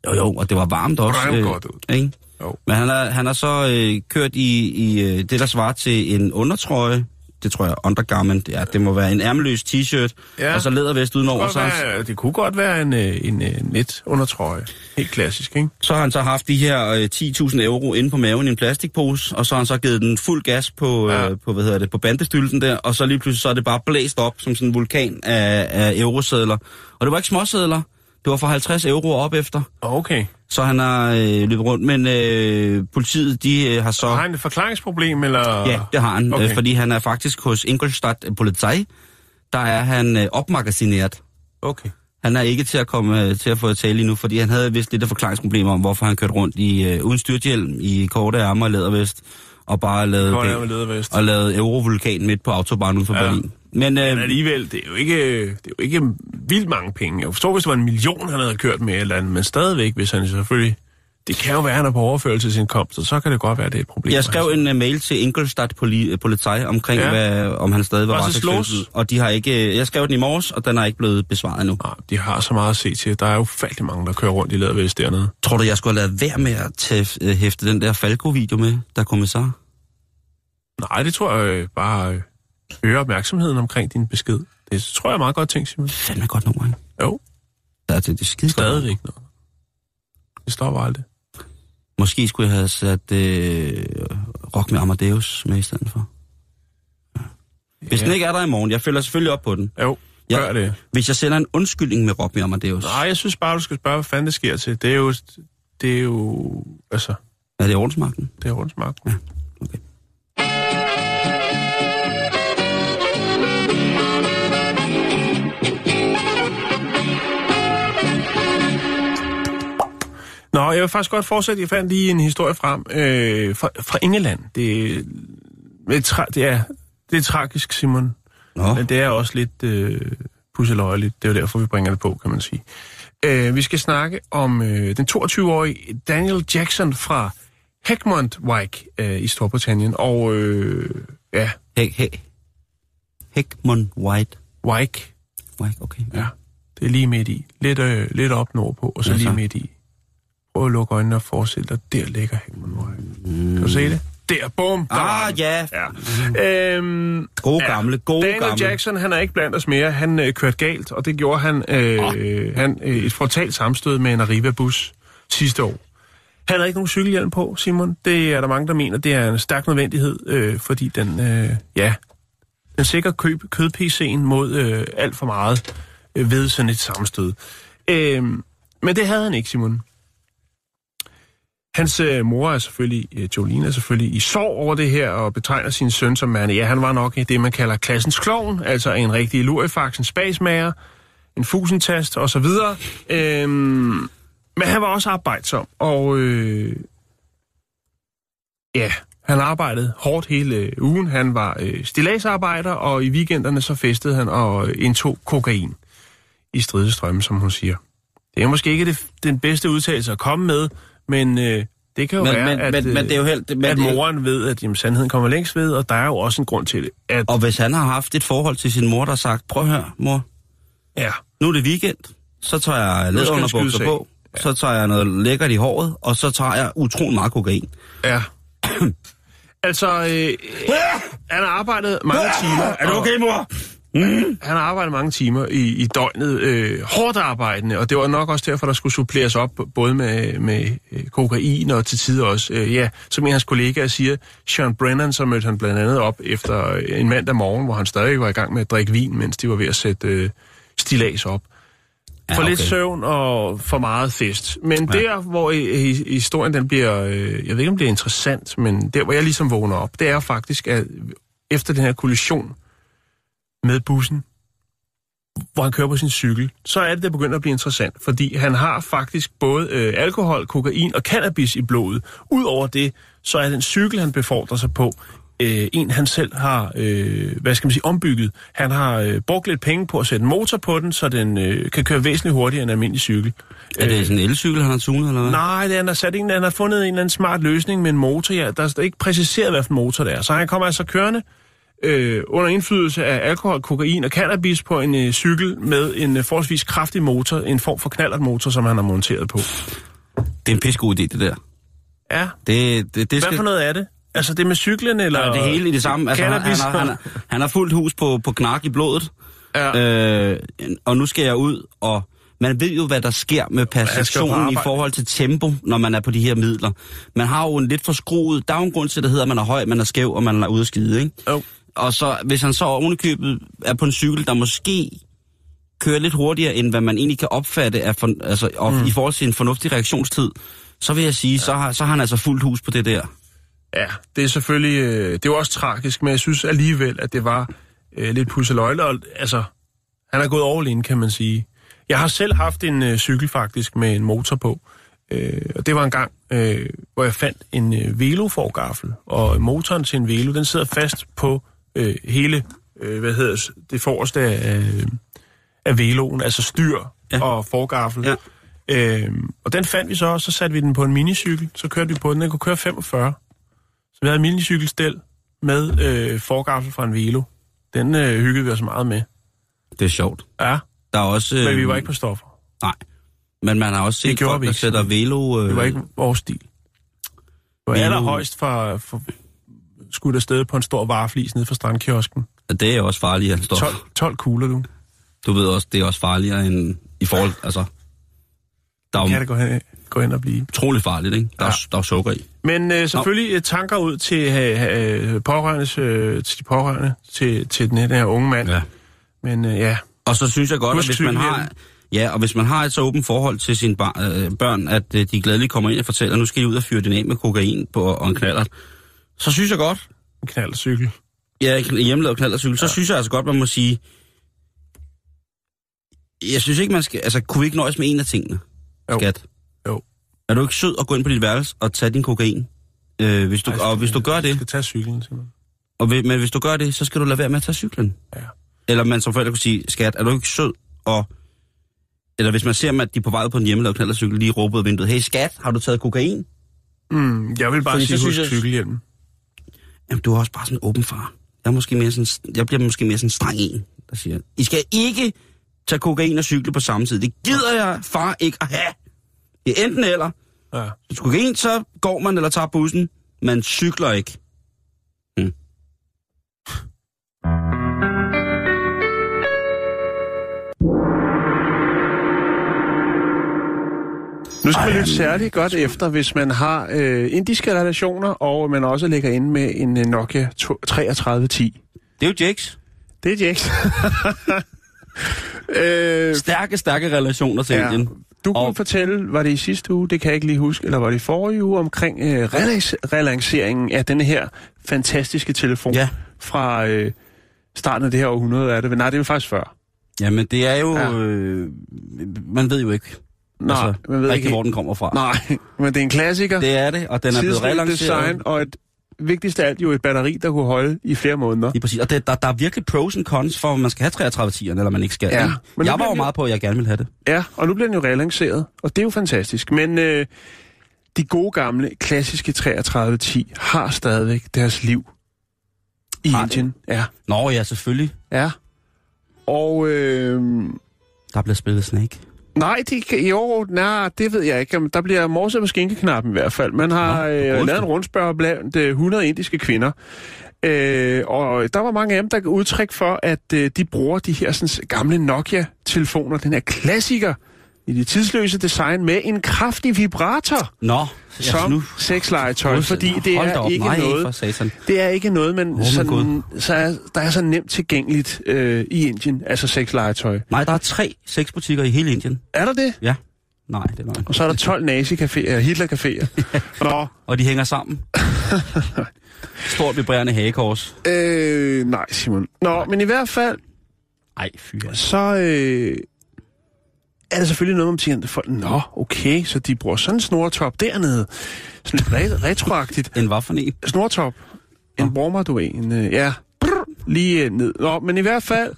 Speaker 2: Jo, jo, og det var varmt også.
Speaker 1: Røv godt ud.
Speaker 2: Ikke?
Speaker 1: Jo.
Speaker 2: Men han har, han har så øh, kørt i, i øh, det, der svarer til en undertrøje. Det tror jeg, undergarment. Ja, det må være en ærmeløs t-shirt.
Speaker 1: Ja.
Speaker 2: Og så lædervest udenover.
Speaker 1: Det,
Speaker 2: Så,
Speaker 1: være, det kunne godt være en, øh, en, en net undertrøje. Helt klassisk, ikke?
Speaker 2: så har han så haft de her øh, 10.000 euro inde på maven i en plastikpose. Og så har han så givet den fuld gas på,
Speaker 1: Ja.
Speaker 2: øh, på, hvad hedder det, på bandestylten der. Og så lige pludselig så er det bare blæst op som sådan en vulkan af, af eurosedler. Og det var ikke småsedler. Det var for 50 euro op efter.
Speaker 1: Okay.
Speaker 2: Så han har øh, løbet rundt, men øh, politiet de øh, har så...
Speaker 1: Har han et forklaringsproblem, eller?
Speaker 2: Ja, det har han, okay.
Speaker 1: Okay.
Speaker 2: øh, fordi han er faktisk hos Ingolstadt Polizei. Der er han øh, opmagasineret.
Speaker 1: Okay.
Speaker 2: Han er ikke til at komme øh, til at få at tale endnu, fordi han havde vist lidt af forklaringsproblemer om, hvorfor han kørte rundt i øh, uden styrthjelm, i korte ærmer og lædervest, og bare lavede, og lavede Eurovulkan midt på autobahn uden for
Speaker 1: Ja.
Speaker 2: Berlin. Men, øh,
Speaker 1: Men alligevel, det er, jo ikke, det er jo ikke vildt mange penge. Jeg forstår, hvis det var en million, han havde kørt med eller andet, men stadigvæk, hvis han selvfølgelig... Det kan jo være, at han er på overførelsesindkomst, og så kan det godt være, at det er et problem.
Speaker 2: jeg skrev en uh, mail til Ingolstadt Poli- øh, Polizei omkring, ja. Hvad, om han stadig var
Speaker 1: så slås?
Speaker 2: Og de har ikke, øh, jeg skrev den i morges, og den er ikke blevet besvaret endnu.
Speaker 1: Nej, de har så meget at se til. Der er jo ufattelig mange, der kører rundt i lædervest dernede.
Speaker 2: Tror du, jeg skulle have lavet være med at øh, hæfte den der Falco-video med, der kommissar?
Speaker 1: Nej, det tror jeg øh, bare øh, øger opmærksomheden omkring din besked. Det tror jeg er meget godt tænkt, Simon.
Speaker 2: Fandme godt nummer, ikke?
Speaker 1: Jo,
Speaker 2: Ja, det, det er skide
Speaker 1: stadigvæk noget. Det stopper aldrig.
Speaker 2: Måske skulle jeg have sat øh, Rock med Amadeus med i stedet for. Ja. Hvis
Speaker 1: Ja.
Speaker 2: den ikke er der i morgen, jeg følger selvfølgelig op på den.
Speaker 1: Jo,
Speaker 2: Ja.
Speaker 1: gør det.
Speaker 2: Hvis jeg sender en undskyldning med Rock med Amadeus,
Speaker 1: Nej, jeg synes bare, du skal spørge, hvad fanden det sker til. Det er jo... Det er jo... Altså,
Speaker 2: er det ordensmagten?
Speaker 1: det er rundsmagt.
Speaker 2: Ja, okay.
Speaker 1: Nå, jeg vil faktisk godt fortsætte. Jeg fandt lige en historie frem øh, fra, fra England. Det, det, er tra- det, er, det er tragisk, Simon.
Speaker 2: Nå,
Speaker 1: Men det er også lidt øh, pusseløjeligt. Det er jo derfor, vi bringer det på, kan man sige. Øh, vi skal snakke om øh, den 22-årige Daniel Jackson fra Heckmondwike øh, i Storbritannien. Og øh, ja,
Speaker 2: Hæk, hæk. Hækmund White.
Speaker 1: Wike,
Speaker 2: White, okay.
Speaker 1: ja, det er lige midt i. Lidt, øh, lidt op nordpå, og så
Speaker 2: Ja,
Speaker 1: lige
Speaker 2: så.
Speaker 1: midt i. Prøv at lukke øjnene og forestille dig, der ligger. Mm. Kan du se det? Der, bum, der
Speaker 2: Ah, ja.
Speaker 1: Ja. Øhm,
Speaker 2: Gode gamle, gode
Speaker 1: Daniel
Speaker 2: gamle.
Speaker 1: Jackson, han er ikke blandt os mere. Han øh, kørte galt, og det gjorde han, øh, han øh, et frontalt sammenstød med en Arriva-bus sidste år. Han havde ikke nogen cykelhjelm på, Simon. Det er der mange, der mener, det er en stærk nødvendighed, øh, fordi den, øh, ja, den sikrer køb, kød-PC'en mod øh, alt for meget øh, ved sådan et sammenstød. Øh, men det havde han ikke, Simon. Hans øh, mor er selvfølgelig, øh, Jolene er selvfølgelig i sorg over det her, og betegner sin søn som man, ja, han var nok det, man kalder klassens klovn, altså en rigtig lurifax, en spasmager, en fusentast og så videre. Øhm, men han var også arbejdsom, og øh, ja, han arbejdede hårdt hele øh, ugen. Han var øh, stilladsarbejder, og i weekenderne så festede han og øh, indtog kokain i stridestrømme, som hun siger. Det er måske ikke det, den bedste udtalelse at komme med, men øh, det kan jo
Speaker 2: Men,
Speaker 1: være,
Speaker 2: men,
Speaker 1: at,
Speaker 2: men, men det er jo
Speaker 1: øh,
Speaker 2: helt... Men
Speaker 1: at
Speaker 2: er
Speaker 1: moren ved, at jamen, sandheden kommer længst ved, og der er jo også en grund til det. At,
Speaker 2: Og hvis han har haft et forhold til sin mor, der har sagt, prøv høre, mor,
Speaker 1: ja,
Speaker 2: nu er det weekend, så tager jeg
Speaker 1: af.
Speaker 2: på, så tager jeg noget lækkert i håret, og så tager jeg utrolig meget kokain.
Speaker 1: ja. altså, øh, han har arbejdet mange timer. og-
Speaker 2: mor?
Speaker 1: Mm. Han arbejdede mange timer i, i døgnet, øh, hårdt arbejdende, og det var nok også derfor, der skulle suppleres op både med, med øh, kokain og til tider også, øh, ja, som en af hans kollegaer siger, Sean Brennan, så mødte han blandt andet op efter en mandag morgen, hvor han stadig var i gang med at drikke vin, mens de var ved at sætte øh, stilas op.
Speaker 2: Ja,
Speaker 1: For
Speaker 2: okay.
Speaker 1: lidt søvn og for meget fest. Men
Speaker 2: Ja.
Speaker 1: der, hvor i, i, historien den bliver, øh, jeg ved ikke om det er interessant, men der, hvor jeg ligesom vågner op, det er faktisk, at efter den her kollision med bussen, hvor han kører på sin cykel, så er det, der begynder at blive interessant, fordi han har faktisk både øh, alkohol, kokain og cannabis i blodet. Udover det, så er den cykel, han befordrer sig på, øh, en han selv har, øh, hvad skal man sige, ombygget. Han har øh, brugt lidt penge på at sætte en motor på den, så den øh, kan køre væsentligt hurtigere end en almindelig cykel.
Speaker 2: Er det sådan en elcykel, han har tunet, eller hvad?
Speaker 1: Nej, det er, han, har sat en, han har fundet en eller anden smart løsning med en motor. Ja, der er ikke præciseret, hvad for en motor det er. Så han kommer altså kørende øh, under indflydelse af alkohol, kokain og cannabis på en øh, cykel med en øh, forholdsvis kraftig motor, en form for knallertmotor, som han har monteret på.
Speaker 2: Det er en pissegod idé, det der.
Speaker 1: Ja,
Speaker 2: Det, det, det
Speaker 1: hvad
Speaker 2: skal...
Speaker 1: for noget er det? Altså det med cyklen, eller...
Speaker 2: Ja, det hele i det samme. Altså, han, han, har, han, har, han har fuldt hus på, på knak i blodet.
Speaker 1: Ja.
Speaker 2: Øh, og nu skal jeg ud, og man ved jo, hvad der sker med perceptionen i forhold til tempo, når man er på de her midler. Man har jo en lidt for skruet... Der er jo en grund til, at det hedder, at man er høj, man er skæv, og man er ude at skide, ikke?
Speaker 1: Jo.
Speaker 2: Og så, hvis han så ovenikøbet er på en cykel, der måske kører lidt hurtigere, end hvad man egentlig kan opfatte af for, altså, mm. i forhold til en fornuftig reaktionstid, så vil jeg sige, ja. så, har, så har han altså fuldt hus på det der.
Speaker 1: Ja, det er selvfølgelig... Øh, det er jo også tragisk, men jeg synes alligevel, at det var øh, lidt pusseløjle. Og, altså, han er gået all in, kan man sige. Jeg har selv haft en øh, cykel faktisk med en motor på. Øh, og det var en gang, øh, hvor jeg fandt en øh, veloforgaffel. Og motoren til en velo, den sidder fast på øh, hele, øh, hvad hedder det, forreste af, af veloen, altså styr Ja. og forgaffel.
Speaker 2: Ja.
Speaker 1: Øhm, og den fandt vi så, og så satte vi den på en minicykel. Så kørte vi på den. Den kunne køre 45. Så vi havde en minicykelstel med øh, forgaffel fra en velo. Den øh, hyggede vi os meget med.
Speaker 2: Det er sjovt.
Speaker 1: Ja,
Speaker 2: Der er også...
Speaker 1: men vi
Speaker 2: øh,
Speaker 1: var ikke på stoffer.
Speaker 2: Nej. Men man har også set folk,
Speaker 1: vi
Speaker 2: der sætter velo... Øh,
Speaker 1: Det var ikke vores stil. Det var
Speaker 2: Velo-
Speaker 1: allerhøjst for, for skudt afsted på en stor vareflis nede for strandkiosken.
Speaker 2: Det er også farligere end stof.
Speaker 1: 12, 12 kugler, du.
Speaker 2: Du ved også, det er også farligere end i forhold... Altså, der er
Speaker 1: Kan det gå hen, gå hen og blive.
Speaker 2: utrolig farligt, ikke? Der, ja.
Speaker 1: Ja.
Speaker 2: er, der er sukker i.
Speaker 1: Men øh, selvfølgelig øh, tanker ud til, øh, øh, pårørende, øh, til de pårørende til, til den her unge mand.
Speaker 2: Ja.
Speaker 1: Men øh, ja,
Speaker 2: Og så synes jeg godt,
Speaker 1: Husk
Speaker 2: at hvis man har... Ja, og hvis man har et så åbent forhold til sine bar, øh, børn, at øh, de glædeligt kommer ind og fortæller, nu skal I ud og fyre den af med kokain på, og en knaller, så synes jeg godt,
Speaker 1: en knaldcykel.
Speaker 2: ja, en hjemmelavet knallercykel, ja. så synes jeg altså godt, man må sige, jeg synes ikke, man skal, altså kunne vi ikke nøjes med en af tingene,
Speaker 1: Jo.
Speaker 2: skat?
Speaker 1: Jo.
Speaker 2: Er du ikke sød at gå ind på dit værelse og tage din kokain? Øh, hvis du,
Speaker 1: Ej,
Speaker 2: og hvis du gør
Speaker 1: Jeg
Speaker 2: det,
Speaker 1: skal tage cyklen, simpelthen.
Speaker 2: og, men hvis du gør det, så skal du lade være med at tage cyklen.
Speaker 1: Ja.
Speaker 2: Eller man som forældre kunne sige, skat, er du ikke sød? Og, eller hvis man ser dem, at de er på vej på en hjemmelavet knallercykel, lige råber ud vinduet, hey skat, har du taget kokain?
Speaker 1: Mm, jeg vil bare
Speaker 2: Fordi
Speaker 1: sige, husk
Speaker 2: jeg-
Speaker 1: cykelhjelmen.
Speaker 2: Jamen, du er også bare sådan en åben far. Jeg, er måske mere sådan, jeg bliver måske mere sådan en streng en, der siger, I skal ikke tage kokain og cykle på samme tid. Det gider jeg, far, ikke at have. Det er enten eller.
Speaker 1: Ja.
Speaker 2: Hvis kokain, så går man eller tager bussen. Man cykler ikke.
Speaker 1: Nu skal man lytte særligt godt efter, hvis man har øh, indiske relationer, og man også ligger inde med en øh, Nokia 3310.
Speaker 2: Det er jo Jakes.
Speaker 1: Det er Jax. øh,
Speaker 2: Stærke, stærke relationer til
Speaker 1: ja.
Speaker 2: Indien.
Speaker 1: Du kunne
Speaker 2: Og-
Speaker 1: fortælle, var det i sidste uge, det kan jeg ikke lige huske, eller var det i forrige uge, omkring øh, relanceringen af denne her fantastiske telefon
Speaker 2: Ja.
Speaker 1: fra øh, starten af det her århundrede, er det? Nej, det er jo faktisk før.
Speaker 2: Jamen, det er jo...
Speaker 1: Ja.
Speaker 2: Øh, man ved jo ikke,
Speaker 1: Nej,
Speaker 2: altså,
Speaker 1: man ved ikke.
Speaker 2: hvor den kommer fra.
Speaker 1: Nej, men det er en klassiker.
Speaker 2: Det er det, og den er blevet relanceret.
Speaker 1: design, og et vigtigst af alt jo et batteri, der kunne holde i flere måneder.
Speaker 2: Lige præcis. Og det, der, der er virkelig pros and cons for, om man skal have 33 10'erne, eller man ikke skal.
Speaker 1: Ja, men
Speaker 2: jeg var jo meget på, at jeg gerne ville have det.
Speaker 1: Ja, og nu bliver den jo relanceret, og det er jo fantastisk. Men øh, de gode gamle, klassiske 3310 har stadigvæk deres liv i
Speaker 2: Har det?
Speaker 1: Indien. Ja.
Speaker 2: Nå ja, selvfølgelig.
Speaker 1: Ja. Og øh,
Speaker 2: Der bliver spillet Snake.
Speaker 1: Nej, kan, jo, nej, det ved jeg ikke. Der bliver morset på skinkeknappen i hvert fald. Man har
Speaker 2: Nå,
Speaker 1: øh, lavet en rundspørg blandt øh, 100 indiske kvinder. Øh, og der var mange af dem, der gav udtryk for, at øh, de bruger de her sådan, gamle Nokia-telefoner, den her klassiker i det tidsløse design, med en kraftig vibrator
Speaker 2: Nå,
Speaker 1: som
Speaker 2: nu...
Speaker 1: sexlegetøj, fordi det er
Speaker 2: op,
Speaker 1: ikke
Speaker 2: nej,
Speaker 1: noget... Det er ikke noget, man
Speaker 2: my
Speaker 1: sådan, så er, der er så nemt tilgængeligt øh, i Indien, altså sexlegetøj.
Speaker 2: Nej, der er tre sexbutikker i hele Indien.
Speaker 1: Er der det?
Speaker 2: Ja. Nej, det er løgn.
Speaker 1: Og så er der 12 nazi-caféer, Hitler-caféer. Nå,
Speaker 2: Og de hænger sammen. Stort vibrerende hagekors.
Speaker 1: øh, nej Simon. Nå, men i hvert fald,
Speaker 2: Ej, fy
Speaker 1: så øh, er det selvfølgelig noget, man tænker, folk, nå, okay, så de bruger sådan en snortop dernede. Sådan lidt re- retroagtigt.
Speaker 2: En hvad for en?
Speaker 1: Snortop. En brummer, du er en, øh, ja, brr, lige øh, ned. Nå, men i hvert fald,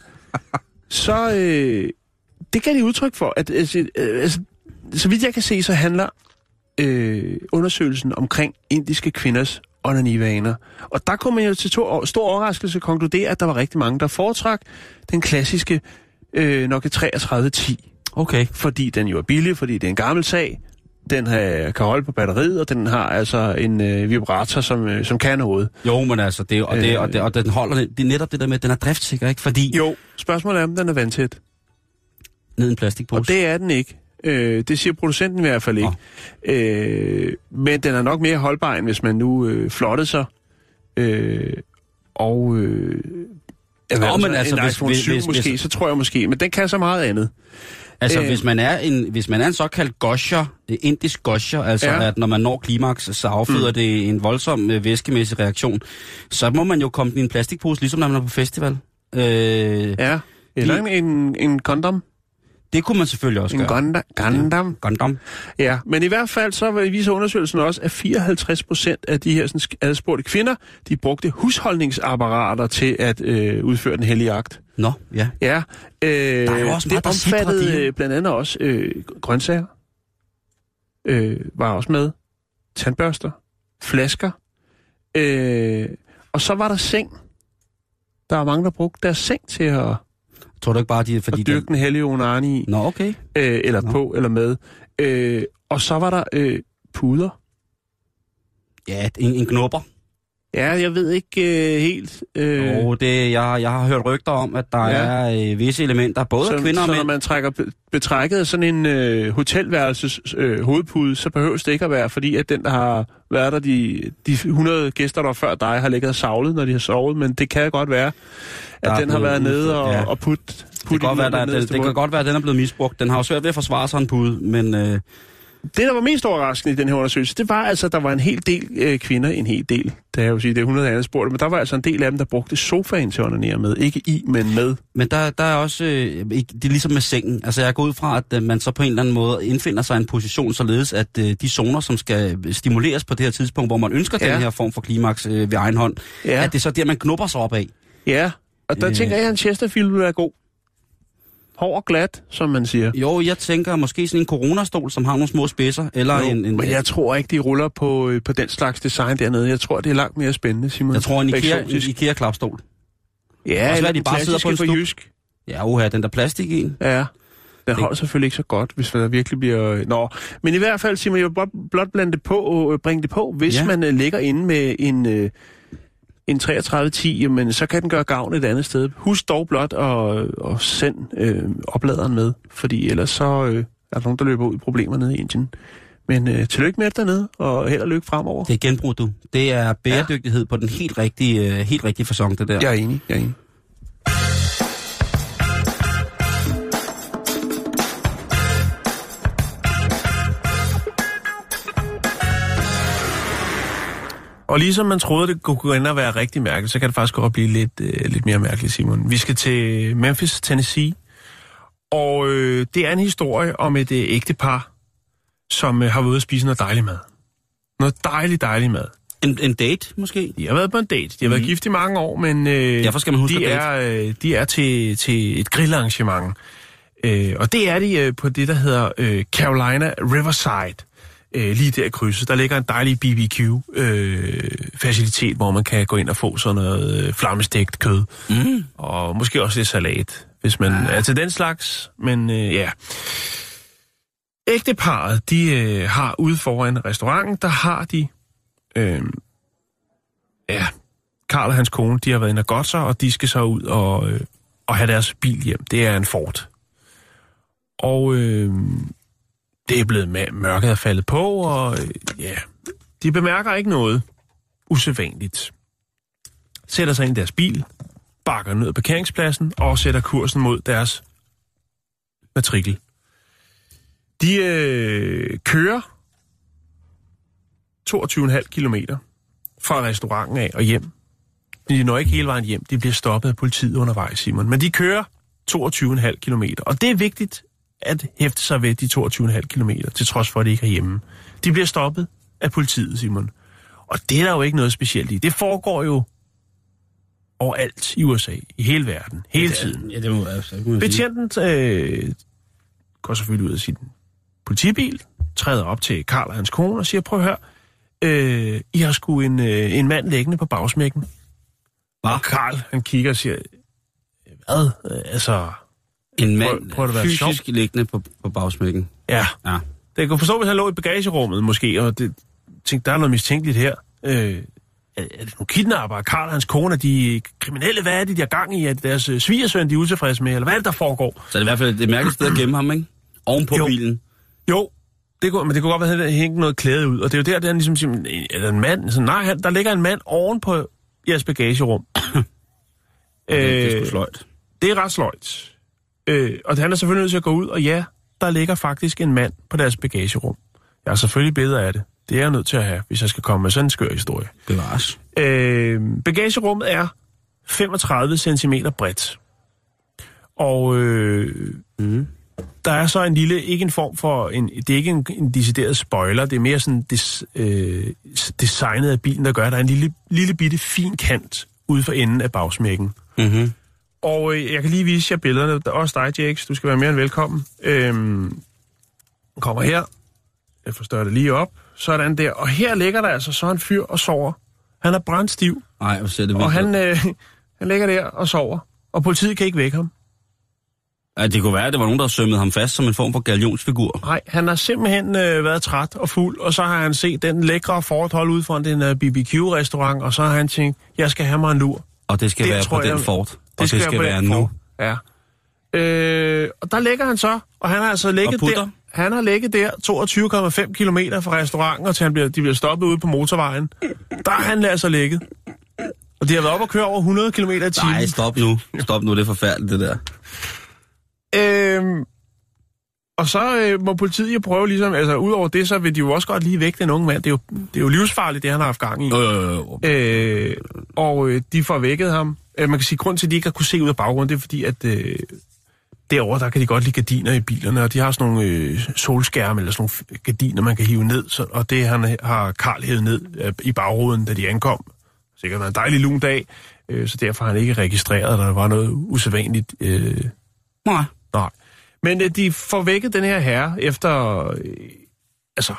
Speaker 1: så, øh, det kan de udtryk for, at altså, øh, altså, så vidt jeg kan se, så handler øh, undersøgelsen omkring indiske kvinders onanivaner. Og der kunne man jo til to, stor overraskelse konkludere, at der var rigtig mange, der foretrak den klassiske øh, Nokia 3310
Speaker 2: Okay.
Speaker 1: fordi den jo er billig, fordi det er en gammel sag. Den har, kan holde på batteriet, og den har altså en øh, vibrator, som, øh, som kan noget.
Speaker 2: Jo, men altså, det, og, det, og, det, og den holder, det er netop det der med, at den er driftsikker, ikke? Fordi
Speaker 1: Jo, spørgsmålet er, om den er vandtæt.
Speaker 2: ned en plastikpose.
Speaker 1: Og det er den ikke. Øh, det siger producenten i hvert fald ikke. Øh, men den er nok mere holdbar, end hvis man nu øh, flottede sig. Øh, og... Øh,
Speaker 2: Nå, men altså,
Speaker 1: en
Speaker 2: hvis-
Speaker 1: iPhone
Speaker 2: hvis-
Speaker 1: 7
Speaker 2: hvis-
Speaker 1: måske,
Speaker 2: hvis-
Speaker 1: så tror jeg måske. Men den kan så meget andet.
Speaker 2: Altså,
Speaker 1: Øh.
Speaker 2: hvis, man er en, hvis man er en såkaldt gosher, øh, indisk gosher, altså
Speaker 1: Ja.
Speaker 2: at når man når klimaks, så afføder mm. det en voldsom øh, væskemæssig reaktion, så må man jo komme i en plastikpose, ligesom når man er på festival. Øh, ja.
Speaker 1: Eller en, en, en kondom.
Speaker 2: Det kunne man selvfølgelig også
Speaker 1: En
Speaker 2: gøre.
Speaker 1: gonda, gondam.
Speaker 2: Gundam.
Speaker 1: Ja, men i hvert fald så viser undersøgelsen også, at 54 procent af de her sådan, adspurgte kvinder, de brugte husholdningsapparater til at øh, udføre den hellige akt.
Speaker 2: Nå, ja.
Speaker 1: Ja, øh,
Speaker 2: Der er jo også
Speaker 1: det
Speaker 2: meget, sidder
Speaker 1: omfattede
Speaker 2: de.
Speaker 1: øh, blandt andet også øh, grøntsager, øh, var også med, tandbørster, flasker, øh, og så var der seng. Der var mange, der brugte deres seng til at,
Speaker 2: Tror du ikke bare, de er fordi...
Speaker 1: at dyrke den hellige onani i.
Speaker 2: Nå, okay.
Speaker 1: øh, eller
Speaker 2: Nå.
Speaker 1: på, eller med. Øh, og så var der øh, puder.
Speaker 2: Ja, en, en knupper.
Speaker 1: Ja, jeg ved ikke øh, helt. Øh,
Speaker 2: Og det, jeg, jeg har hørt rygter om, at der
Speaker 1: Ja.
Speaker 2: er øh, visse elementer, både
Speaker 1: så,
Speaker 2: af kvinder og
Speaker 1: så når
Speaker 2: mænd.
Speaker 1: man trækker be- betrækket af sådan en øh, hotelværelses øh, hovedpude, så behøves det ikke at være, fordi at den, der har været der, de, de 100 gæster, der før dig, har ligget og savlet, når de har sovet. Men det kan godt være, at
Speaker 2: Der er
Speaker 1: den har været nede og, ja. og put,
Speaker 2: Det
Speaker 1: put
Speaker 2: kan, godt være, der, det, det kan godt være, at den er blevet misbrugt. Den har jo svært ved at forsvare sig en pude, men øh,
Speaker 1: Det, der var mest overraskende i den her undersøgelse, det var altså, at der var en hel del øh, kvinder, en hel del, det er jo sige, det er 100 andre spurgte, men der var altså en del af dem, der brugte sofaen til at onanere med. Ikke i, men med.
Speaker 2: Men der, der er også, øh, det er ligesom med sengen. Altså jeg går ud fra, at øh, man så på en eller anden måde indfinder sig en position, således at øh, de zoner, som skal stimuleres på det her tidspunkt, hvor man ønsker
Speaker 1: Ja.
Speaker 2: den her form for klimaks øh, ved egen hånd,
Speaker 1: Ja.
Speaker 2: ja. at det er så der, man knupper sig op af.
Speaker 1: Ja, og der
Speaker 2: Øh.
Speaker 1: tænker jeg, at en Chesterfield vil være god. Hård og glat, som man siger.
Speaker 2: Jo, jeg tænker måske sådan en coronastol, som har nogle små spidser, eller
Speaker 1: Jo,
Speaker 2: en, en
Speaker 1: men jeg tror ikke, de ruller på, øh, på den slags design dernede. Jeg tror, det er langt mere spændende, Simon.
Speaker 2: jeg tror en Ikea. Ikea-klapstol.
Speaker 1: Ja,
Speaker 2: Også
Speaker 1: eller
Speaker 2: de bare sidder på en
Speaker 1: for jysk.
Speaker 2: Ja, uha, den der plastik i.
Speaker 1: Ja, den holder selvfølgelig ikke så godt, hvis der virkelig bliver... Nå, men i hvert fald, Simon, jeg vil blot, blande det på, øh, bringe det på, hvis ja.
Speaker 2: Ja.
Speaker 1: man øh, ligger inde med en, øh, en 3310, jamen, så kan den gøre gavn et andet sted. Husk dog blot at, at sende øh, opladeren med, fordi ellers så øh, er der nogen, der løber ud i problemer nede i Indien. Men øh, tillykke med det dernede, og held og lykke fremover.
Speaker 2: Det er genbrug, du. Det er bæredygtighed ja. på den helt rigtige, øh, helt rigtige fasong, det der.
Speaker 1: Jeg er enig, jeg er enig. Og ligesom man troede, det kunne gå ind og være rigtig mærkeligt, så kan det faktisk godt blive lidt, øh, lidt mere mærkeligt, Simon. Vi skal til Memphis, Tennessee. Og øh, det er en historie om et øh, ægtepar, som øh, har været ude at spise noget dejlig mad. Noget dejlig, dejlig mad.
Speaker 2: En, en date, måske?
Speaker 1: De har været på en date. De har været gift i mange år, men øh,
Speaker 2: Derfor skal man huske
Speaker 1: de, er, øh, de er til, til et grillarrangement. Øh, og det er de øh, på det, der hedder øh, Carolina Riverside. Øh, lige der i krydset. Der ligger en dejlig BBQ-facilitet, øh, hvor man kan gå ind og få sådan noget øh, flammestegt kød.
Speaker 2: Mm.
Speaker 1: Og måske også lidt salat, hvis man er til den slags. Men øh, ja... Ægteparet, de øh, har ude foran restauranten, der har de øh, ja, Karl og hans kone, de har været inde og godt sig, og de skal så ud og, øh, og have deres bil hjem. Det er en Ford. Og øh, det er blevet mørket er faldet på, og øh, ja, de bemærker ikke noget usædvanligt. Sætter sig ind i deres bil, bakker ned ad parkeringspladsen og sætter kursen mod deres matrikel. De øh, kører 22,5 kilometer fra restauranten af og hjem. De når ikke hele vejen hjem. De bliver stoppet af politiet undervejs, Simon. Men de kører 22,5 kilometer. Og det er vigtigt at hæfte sig ved de 22,5 kilometer, til trods for, at de ikke er hjemme. De bliver stoppet af politiet, Simon. Og det er der jo ikke noget specielt i. Det foregår jo overalt i USA, i hele verden, hele tiden.
Speaker 2: Ja, det må man sige.
Speaker 1: Betjenten øh, går selvfølgelig ud af sin politibil, træder op til Karl og hans kone og siger, prøv at høre, øh, I har sgu en, øh, en mand liggende på bagsmækken.
Speaker 2: Hva?
Speaker 1: Og Karl, han kigger og siger, hvad? Øh, altså,
Speaker 2: En mand
Speaker 1: Prøv- prøv at være
Speaker 2: fysisk
Speaker 1: sjov.
Speaker 2: liggende på, på bagsmækken.
Speaker 1: ja.
Speaker 2: Ja.
Speaker 1: Det kan forstå, hvis han lå i bagagerummet måske, og det, tænkte, der er noget mistænkeligt her. Øh, er, er det nogle kidnapper? Karl og hans kone, er de kriminelle? Hvad er det, de har gang i? Er det deres øh, svigersøn, de er utilfredse med? Eller hvad er det, der foregår?
Speaker 2: Så er det i hvert fald et mærkeligt sted at gemme ham, ikke? Oven på
Speaker 1: Jo.
Speaker 2: bilen.
Speaker 1: Jo, det kunne, men det kunne godt være, at der hængte noget klæde ud. Og det er jo der, der er ligesom siger, er der en mand? Så, nej, der ligger en mand oven på jeres bagagerum.
Speaker 2: Det, det er
Speaker 1: Øh,
Speaker 2: sløjt.
Speaker 1: det er ret sløjt. Øh, og han er selvfølgelig nødt til at gå ud, og ja, der ligger faktisk en mand på deres bagagerum. Jeg har selvfølgelig billeder af det. Det er jeg nødt til at have, hvis jeg skal komme med sådan en skør historie.
Speaker 2: Bevares.
Speaker 1: Øh, bagagerummet er 35 cm bredt. Og øh,
Speaker 2: Mm.
Speaker 1: der er så en lille, ikke en form for, en, det er ikke en, en decideret spoiler, det er mere sådan des, øh, designet af bilen, der gør, at der er en lille, lille bitte fin kant ude for enden af bagsmækken.
Speaker 2: Mm-hmm.
Speaker 1: Og øh, jeg kan lige vise jer billederne. Der er også dig, Jakes. Du skal være mere end velkommen. Øhm, kommer her. Jeg forstørrer det lige op. Sådan der. Og her ligger der altså så en fyr og sover. Han er brændstiv,
Speaker 2: Ej, hvor ser det vildt
Speaker 1: og
Speaker 2: ud.
Speaker 1: han, øh, han ligger der og sover. Og politiet kan ikke vække ham.
Speaker 2: Ja, det kunne være, at det var nogen, der sømmede ham fast som en form for galionsfigur.
Speaker 1: Nej, han har simpelthen øh, været træt og fuld, og så har han set den lækre forhold ude foran den uh, BBQ-restaurant, og så har han tænkt, jeg skal have mig en lur.
Speaker 2: Og det skal
Speaker 1: Det
Speaker 2: være på den
Speaker 1: jeg-
Speaker 2: fort. Og det skal,
Speaker 1: være
Speaker 2: nu.
Speaker 1: form. Ja. Øh, og der ligger han så, og han har altså ligget der. Han har ligget der 22,5 km fra restauranten, og til han bliver, de bliver stoppet ude på motorvejen. Der har han altså ligget. Og de har været op og køre over 100 km i timen.
Speaker 2: Nej, stop nu. Stop nu, det er forfærdeligt, det der.
Speaker 1: Øhm, og så øh, må politiet jo prøve ligesom, altså udover det, så vil de jo også godt lige vække den unge mand. Det er jo, det er jo livsfarligt, det han har haft gang i.
Speaker 2: Jo, jo, jo.
Speaker 1: Øh, og øh, de får vækket ham. Øh, man kan sige, grund til, at de ikke har kunne se ud af baggrunden, det er fordi, at øh, derovre, der kan de godt lide gardiner i bilerne, og de har sådan nogle øh, solskærme, eller sådan nogle gardiner, man kan hive ned, så, og det han har Karl hævet ned øh, i bagruden, da de ankom. Sikkert været en dejlig lun dag, øh, så derfor har han ikke registreret, at der var noget usædvanligt. Øh,
Speaker 2: Nej.
Speaker 1: nej. Men øh, de får vækket den her herre efter, øh, altså,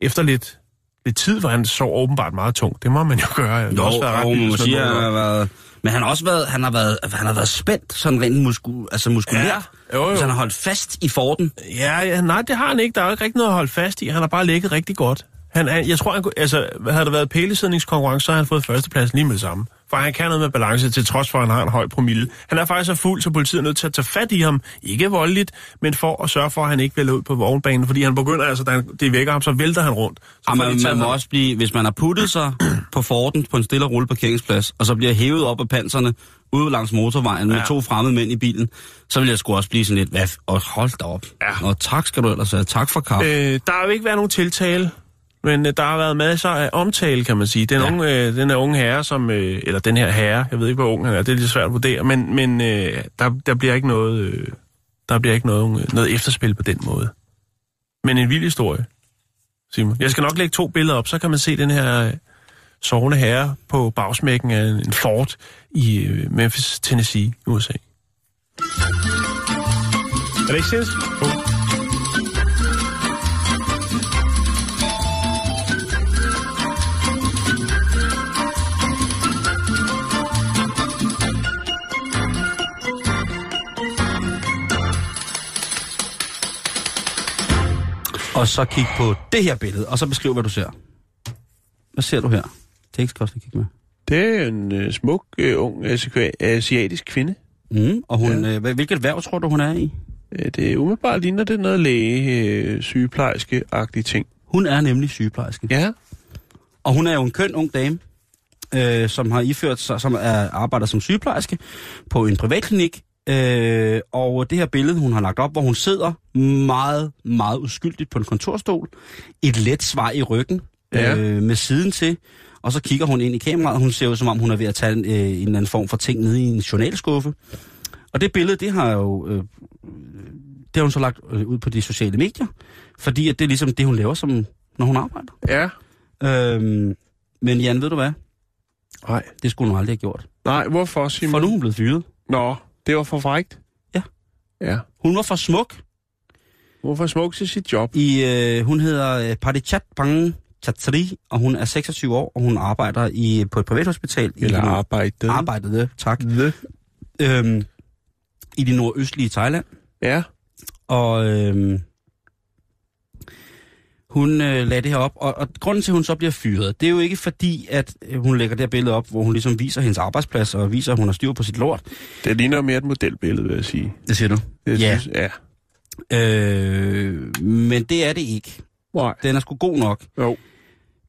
Speaker 1: efter lidt, lidt tid, hvor han sov åbenbart meget tungt. Det må man jo gøre.
Speaker 2: Jo,
Speaker 1: også
Speaker 2: jo, man
Speaker 1: vildt,
Speaker 2: må
Speaker 1: sådan
Speaker 2: sige, at
Speaker 1: noget.
Speaker 2: han har været... Men han har også været, han har været, han har været spændt, sådan rent musku, altså muskulært.
Speaker 1: Ja, jo, jo.
Speaker 2: Så han har holdt fast i forten.
Speaker 1: Ja, ja, nej, det har han ikke. Der er jo ikke rigtig noget at holde fast i. Han har bare ligget rigtig godt. Han, er, jeg tror, han kunne, altså, havde der været pælesidningskonkurrence, så havde han fået førstepladsen lige med det samme. For han kan noget med balance, til trods for, at han har en høj promille. Han er faktisk så fuld, så politiet er nødt til at tage fat i ham. Ikke voldeligt, men for at sørge for, at han ikke vælger ud på vognbanen. Fordi han begynder, altså, da han, det vækker ham, så vælter han rundt. Så
Speaker 2: man, man må
Speaker 1: ham.
Speaker 2: også blive, hvis man har puttet sig på forten på en stille og rolig parkeringsplads, og så bliver hævet op af panserne ude langs motorvejen med
Speaker 1: Ja.
Speaker 2: to fremmede mænd i bilen, så vil jeg sgu også blive sådan lidt, hvad, og hold da op.
Speaker 1: Ja.
Speaker 2: Og tak skal du ellers have. Tak for kaffe.
Speaker 1: Øh, der har jo ikke været nogen tiltale, men øh, der har været masser af omtale, kan man sige. Den,
Speaker 2: Ja.
Speaker 1: unge, øh, den her unge herre, som, øh, eller den her herre, jeg ved ikke, hvor ung han er, det er lidt svært at vurdere, men, men øh, der, der bliver ikke noget, øh, der bliver ikke noget, øh, noget efterspil på den måde. Men en vild historie, Simon. Jeg skal nok lægge to billeder op, så kan man se den her øh, sovende herre på bagsmækken af en fort i øh, Memphis, Tennessee, i USA. Er det ikke sindssygt? Oh.
Speaker 2: Og så kig på det her billede, og så beskriv, hvad du ser. Hvad ser du her? Tekst kan også lige kigge med.
Speaker 1: Det er en øh, smuk, øh, ung asik- asiatisk kvinde.
Speaker 2: Mm, og hun, ja. øh, hvilket værv tror du, hun er i?
Speaker 1: Øh, Det umiddelbart ligner det noget læge, øh, sygeplejerske-agtige ting.
Speaker 2: Hun er nemlig sygeplejerske.
Speaker 1: Ja.
Speaker 2: Og hun er jo en køn ung dame, øh, som har iført sig, som er, arbejder som sygeplejerske på en privatklinik. Øh, og det her billede, hun har lagt op, hvor hun sidder meget, meget uskyldigt på en kontorstol, et let svar i ryggen,
Speaker 1: Ja.
Speaker 2: øh, med siden til, og så kigger hun ind i kameraet, hun ser ud som om, hun er ved at tage en, øh, en eller anden form for ting nede i en journalskuffe. Og det billede, det har jo... Øh, det har hun så lagt øh, ud på de sociale medier, fordi at det er ligesom det, hun laver, som, når hun arbejder.
Speaker 1: Ja.
Speaker 2: Øhm, men Jan, ved du hvad?
Speaker 1: Nej.
Speaker 2: Det skulle hun aldrig have gjort.
Speaker 1: Nej, hvorfor, Simon?
Speaker 2: For nu er hun blevet fyret.
Speaker 1: Nå, det var for frægt.
Speaker 2: Ja.
Speaker 1: Ja.
Speaker 2: Hun var for smuk.
Speaker 1: Hvorfor smuk til sit job?
Speaker 2: I, øh, hun hedder øh, Padichat Bang Chatri, og hun er 26 år, og hun arbejder i på et privathospital.
Speaker 1: Eller
Speaker 2: i det,
Speaker 1: arbejdet.
Speaker 2: Arbejdede, tak.
Speaker 1: The.
Speaker 2: Øhm, I det nordøstlige Thailand.
Speaker 1: Ja.
Speaker 2: Og øhm, hun øh, lagde det her op, og, og grunden til, at hun så bliver fyret, det er jo ikke fordi, at øh, hun lægger det her billede op, hvor hun ligesom viser hendes arbejdsplads, og viser, at hun har styr på sit lort.
Speaker 1: Det ligner mere et modelbillede, vil jeg sige.
Speaker 2: Det siger du?
Speaker 1: Det
Speaker 2: Ja.
Speaker 1: Synes, ja.
Speaker 2: Øh, men det er det ikke.
Speaker 1: Nej.
Speaker 2: Den er sgu god nok.
Speaker 1: Jo.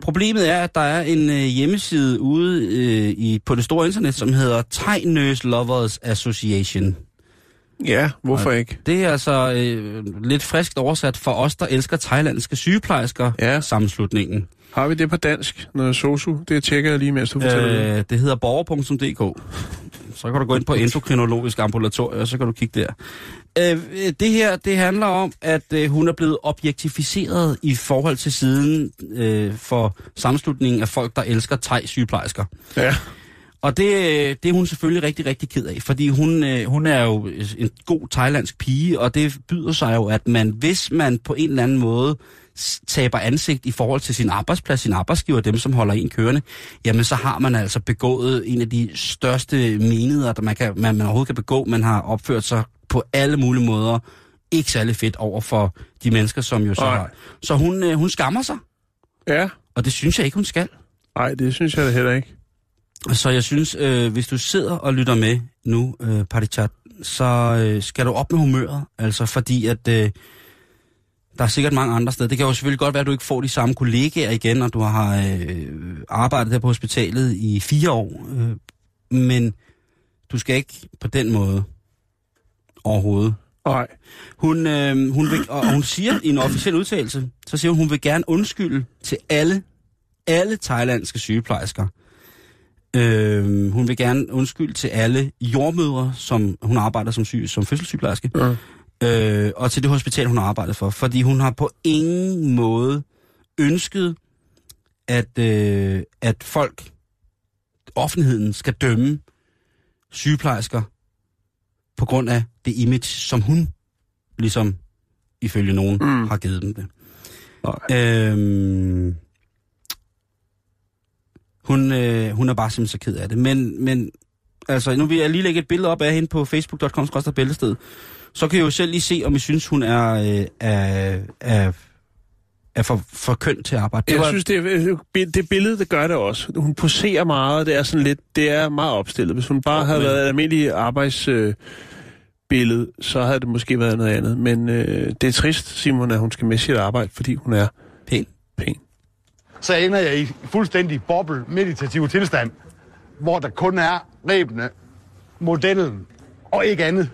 Speaker 2: Problemet er, at der er en øh, hjemmeside ude øh, i, på det store internet, som hedder Nurse Lovers Association.
Speaker 1: Ja, hvorfor ikke?
Speaker 2: Det er altså øh, lidt friskt oversat for os, der elsker thailandske sygeplejersker,
Speaker 1: Ja.
Speaker 2: sammenslutningen.
Speaker 1: Har vi det på dansk? Noget sosu? Det tjekker jeg lige, mens du fortæller det.
Speaker 2: Øh, det hedder borger.dk. Så kan du gå ind på endokrinologisk ambulatorium, og så kan du kigge der. Øh, det her, det handler om, at øh, hun er blevet objektificeret i forhold til siden øh, for sammenslutningen af folk, der elsker thai-sygeplejersker.
Speaker 1: Ja.
Speaker 2: Og det, øh, det er hun selvfølgelig rigtig, rigtig ked af, fordi hun, øh, hun er jo en god thailandsk pige, og det byder sig jo, at man, hvis man på en eller anden måde taber ansigt i forhold til sin arbejdsplads, sin arbejdsgiver, dem som holder en kørende, jamen så har man altså begået en af de største menigheder, der man, kan, man, man overhovedet kan begå. Man har opført sig på alle mulige måder ikke særlig fedt over for de mennesker, som jo så
Speaker 1: Nej.
Speaker 2: har. Så hun, øh, hun skammer sig,
Speaker 1: Ja.
Speaker 2: og det synes jeg ikke, hun skal.
Speaker 1: Nej, det synes jeg da heller ikke.
Speaker 2: Så jeg synes, øh, hvis du sidder og lytter med nu, øh, Partichat, så øh, skal du op med humøret. Altså fordi, at øh, der er sikkert mange andre steder. Det kan jo selvfølgelig godt være, at du ikke får de samme kollegaer igen, når du har øh, arbejdet der på hospitalet i fire år. Øh, men du skal ikke på den måde overhovedet.
Speaker 1: Nej.
Speaker 2: Hun, øh, hun, vil, og hun siger i en officiel udtalelse, så siger hun, hun vil gerne undskylde til alle, alle thailandske sygeplejersker. Øh, hun vil gerne undskylde til alle jordmødre, som hun arbejder som, syg, som fødselssygeplejerske,
Speaker 1: Ja.
Speaker 2: øh, og til det hospital, hun har arbejdet for. Fordi hun har på ingen måde ønsket, at, øh, at folk, offentligheden, skal dømme sygeplejersker på grund af det image, som hun, ligesom ifølge nogen,
Speaker 1: Mm.
Speaker 2: mm. har givet dem det.
Speaker 1: Nej.
Speaker 2: Øhm, hun, øh, hun er bare simpelthen så ked af det. Men, men altså, nu vil jeg lige lægge et billede op af hende på facebook.com bæltested. Så kan I jo selv lige se, om I synes, hun er, øh, er, er, er for, for køn til at arbejde. Det
Speaker 1: Jeg
Speaker 2: var,
Speaker 1: synes, det, er- det billede, det gør det også. Hun poserer meget, det er sådan lidt, det er meget opstillet. Hvis hun bare havde
Speaker 2: men-
Speaker 1: været et almindeligt arbejdsbillede, øh, billede, så havde det måske været noget andet. Men øh, det er trist, Simon, at hun skal med sit arbejde, fordi hun er
Speaker 2: pæn.
Speaker 1: pæn
Speaker 3: så ender jeg i fuldstændig boble meditativ tilstand, hvor der kun er rebene, modellen og ikke andet.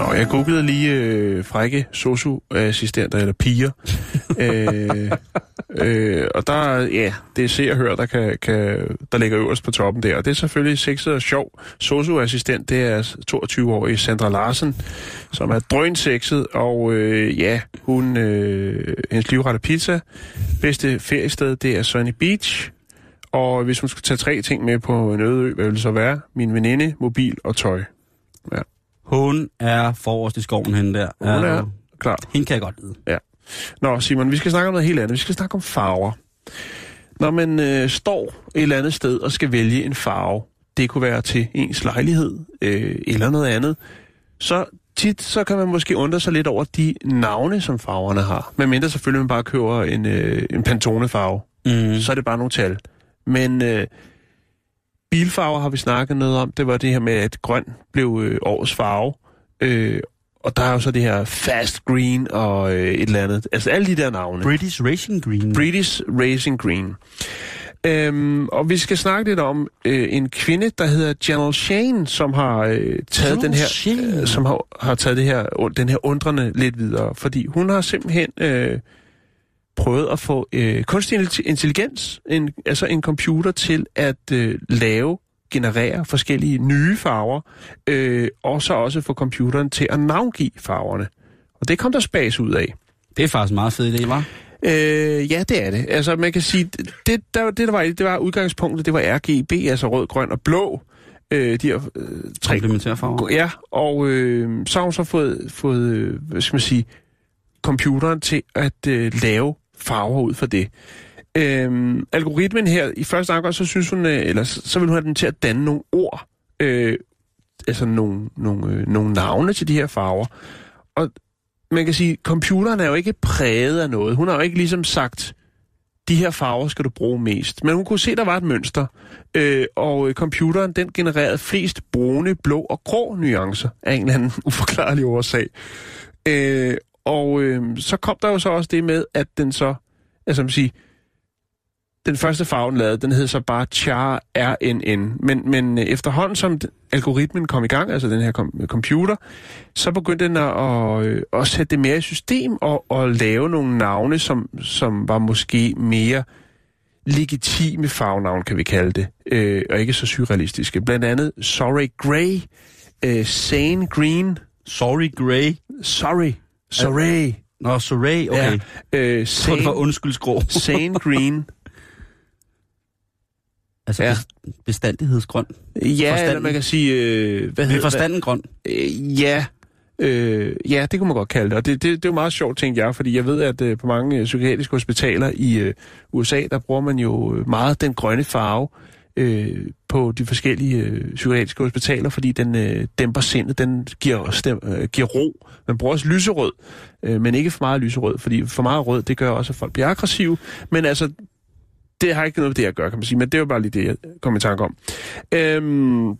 Speaker 1: Nå, jeg googlede lige øh, frække sosu-assistenter, eller piger. øh, øh, og der, ja, det er se og hør, der, kan, kan, der ligger øverst på toppen der. Og det er selvfølgelig sexet og sjov. Sosu-assistent, det er 22-årige Sandra Larsen, som er drønsexet, og øh, ja, hun, øh, hendes livrette pizza. Bedste feriested, det er Sunny Beach. Og hvis hun skulle tage tre ting med på en øde ø, hvad ville det så være? Min veninde, mobil og tøj.
Speaker 2: Hun er forrest i skoven, hende der.
Speaker 1: Hun er
Speaker 2: Ja,
Speaker 1: klar.
Speaker 2: Hende kan jeg godt lide.
Speaker 1: Nå, Simon, vi skal snakke om noget helt andet. Vi skal snakke om farver. Når man øh, står et eller andet sted og skal vælge en farve, det kunne være til ens lejlighed øh, eller noget andet, så tit så kan man måske undre sig lidt over de navne, som farverne har. Men mindre selvfølgelig man bare køber en, øh, en Pantone-farve,
Speaker 2: Mm.
Speaker 1: så er det bare nogle tal. Men øh, bilfarver har vi snakket noget om. Det var det her med, at grøn blev øh, årets farve. Øh, og der er jo så det her Fast Green og øh, et eller andet. Altså alle de der navne.
Speaker 2: British Racing Green.
Speaker 1: British Racing Green. Øhm, og vi skal snakke lidt om øh, en kvinde, der hedder Janelle Shane, som har øh, taget
Speaker 2: Janelle
Speaker 1: den her,
Speaker 2: Shane.
Speaker 1: øh, som har, har taget det her, den her undrende lidt videre, fordi hun har simpelthen øh, prøvet at få øh, kunstig intelli- intelligens, en, altså en computer til at øh, lave, generere forskellige nye farver, øh, og så også få computeren til at navngive farverne. Og det kom der spas ud af.
Speaker 2: Det er faktisk en meget fed idé, var.
Speaker 1: Øh, ja, det er det. Altså, man kan sige, det, det, der, det, der var, det var udgangspunktet, det var RGB, altså rød, grøn og blå. Øh, de her øh, tre
Speaker 2: Komplementære farver.
Speaker 1: Ja, og øh, så har hun så fået, fået øh, hvad skal man sige, computeren til at øh, lave farver ud fra det. Øhm, algoritmen her, i første omgang, så synes hun, øh, eller så vil hun have den til at danne nogle ord, øh, altså nogle, nogle, øh, nogle navne til de her farver. Og man kan sige, computeren er jo ikke præget af noget. Hun har jo ikke ligesom sagt, de her farver skal du bruge mest. Men hun kunne se, der var et mønster. Øh, og øh, computeren, den genererede flest brune, blå og grå nuancer af en eller anden uforklarlig årsag. Øh, og øh, så kom der jo så også det med, at den så, altså man siger, den første farve, den lavede, den hed så bare Char RNN. Men, men øh, efterhånden som algoritmen kom i gang, altså den her kom- computer, så begyndte den at, at, øh, at sætte det mere i system og, og lave nogle navne, som, som var måske mere legitime farvenavn, kan vi kalde det, øh, og ikke så surrealistiske. Blandt andet Sorry Grey, øh, Sane Green,
Speaker 2: Sorry Grey.
Speaker 1: Sorry, Sorry,
Speaker 2: Nå, Sorry, okay.
Speaker 1: ja, øh,
Speaker 2: tror, det var
Speaker 1: Sane,
Speaker 2: undskyldsgrå.
Speaker 1: Sane Green,
Speaker 2: altså
Speaker 1: Ja.
Speaker 2: bestandighedsgrøn.
Speaker 1: Ja, eller
Speaker 2: Forstanden.
Speaker 1: man kan sige... Øh, hvad
Speaker 2: er
Speaker 1: hedder
Speaker 2: forstanden grøn.
Speaker 1: Øh, ja, øh, ja, det kunne man godt kalde det. Og det, det, det er jo meget sjovt, tænker jeg, fordi jeg ved, at øh, på mange øh, psykiatriske hospitaler i øh, USA, der bruger man jo øh, meget den grønne farve øh, på de forskellige øh, psykiatriske hospitaler, fordi den øh, dæmper sindet, den giver, stem, øh, giver ro. Man bruger også lyserød, øh, men ikke for meget lyserød, fordi for meget rød, det gør også, at folk bliver aggressive. Men altså, det har ikke noget med det at gøre, kan man sige, men det var bare lige det, jeg kom i tanke om. Øhm,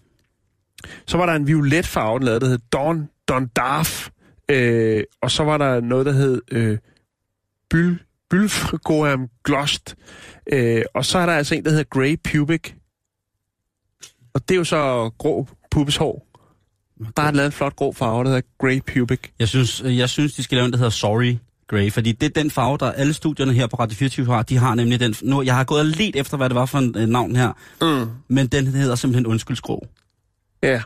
Speaker 1: så var der en violet farve, den lavede, der hed Dawn, Dawn Darf. Øh, og så var der noget, der hed øh, Byl, Bylfgoam Glost. Øh, og så er der altså en, der hedder Grey Pubic. Og det er jo så grå pubeshår. Der er lavet en flot grå farve, der hedder Grey Pubic.
Speaker 2: Jeg synes, øh, jeg synes, de skal lave en, der hedder Sorry Grey, fordi det er den farve, der alle studierne her på Radio 24 har. De har nemlig den. Nu, jeg har gået og let efter, hvad det var for en øh, navn her,
Speaker 1: Mm.
Speaker 2: men den hedder simpelthen undskyldsgrå.
Speaker 1: Ja,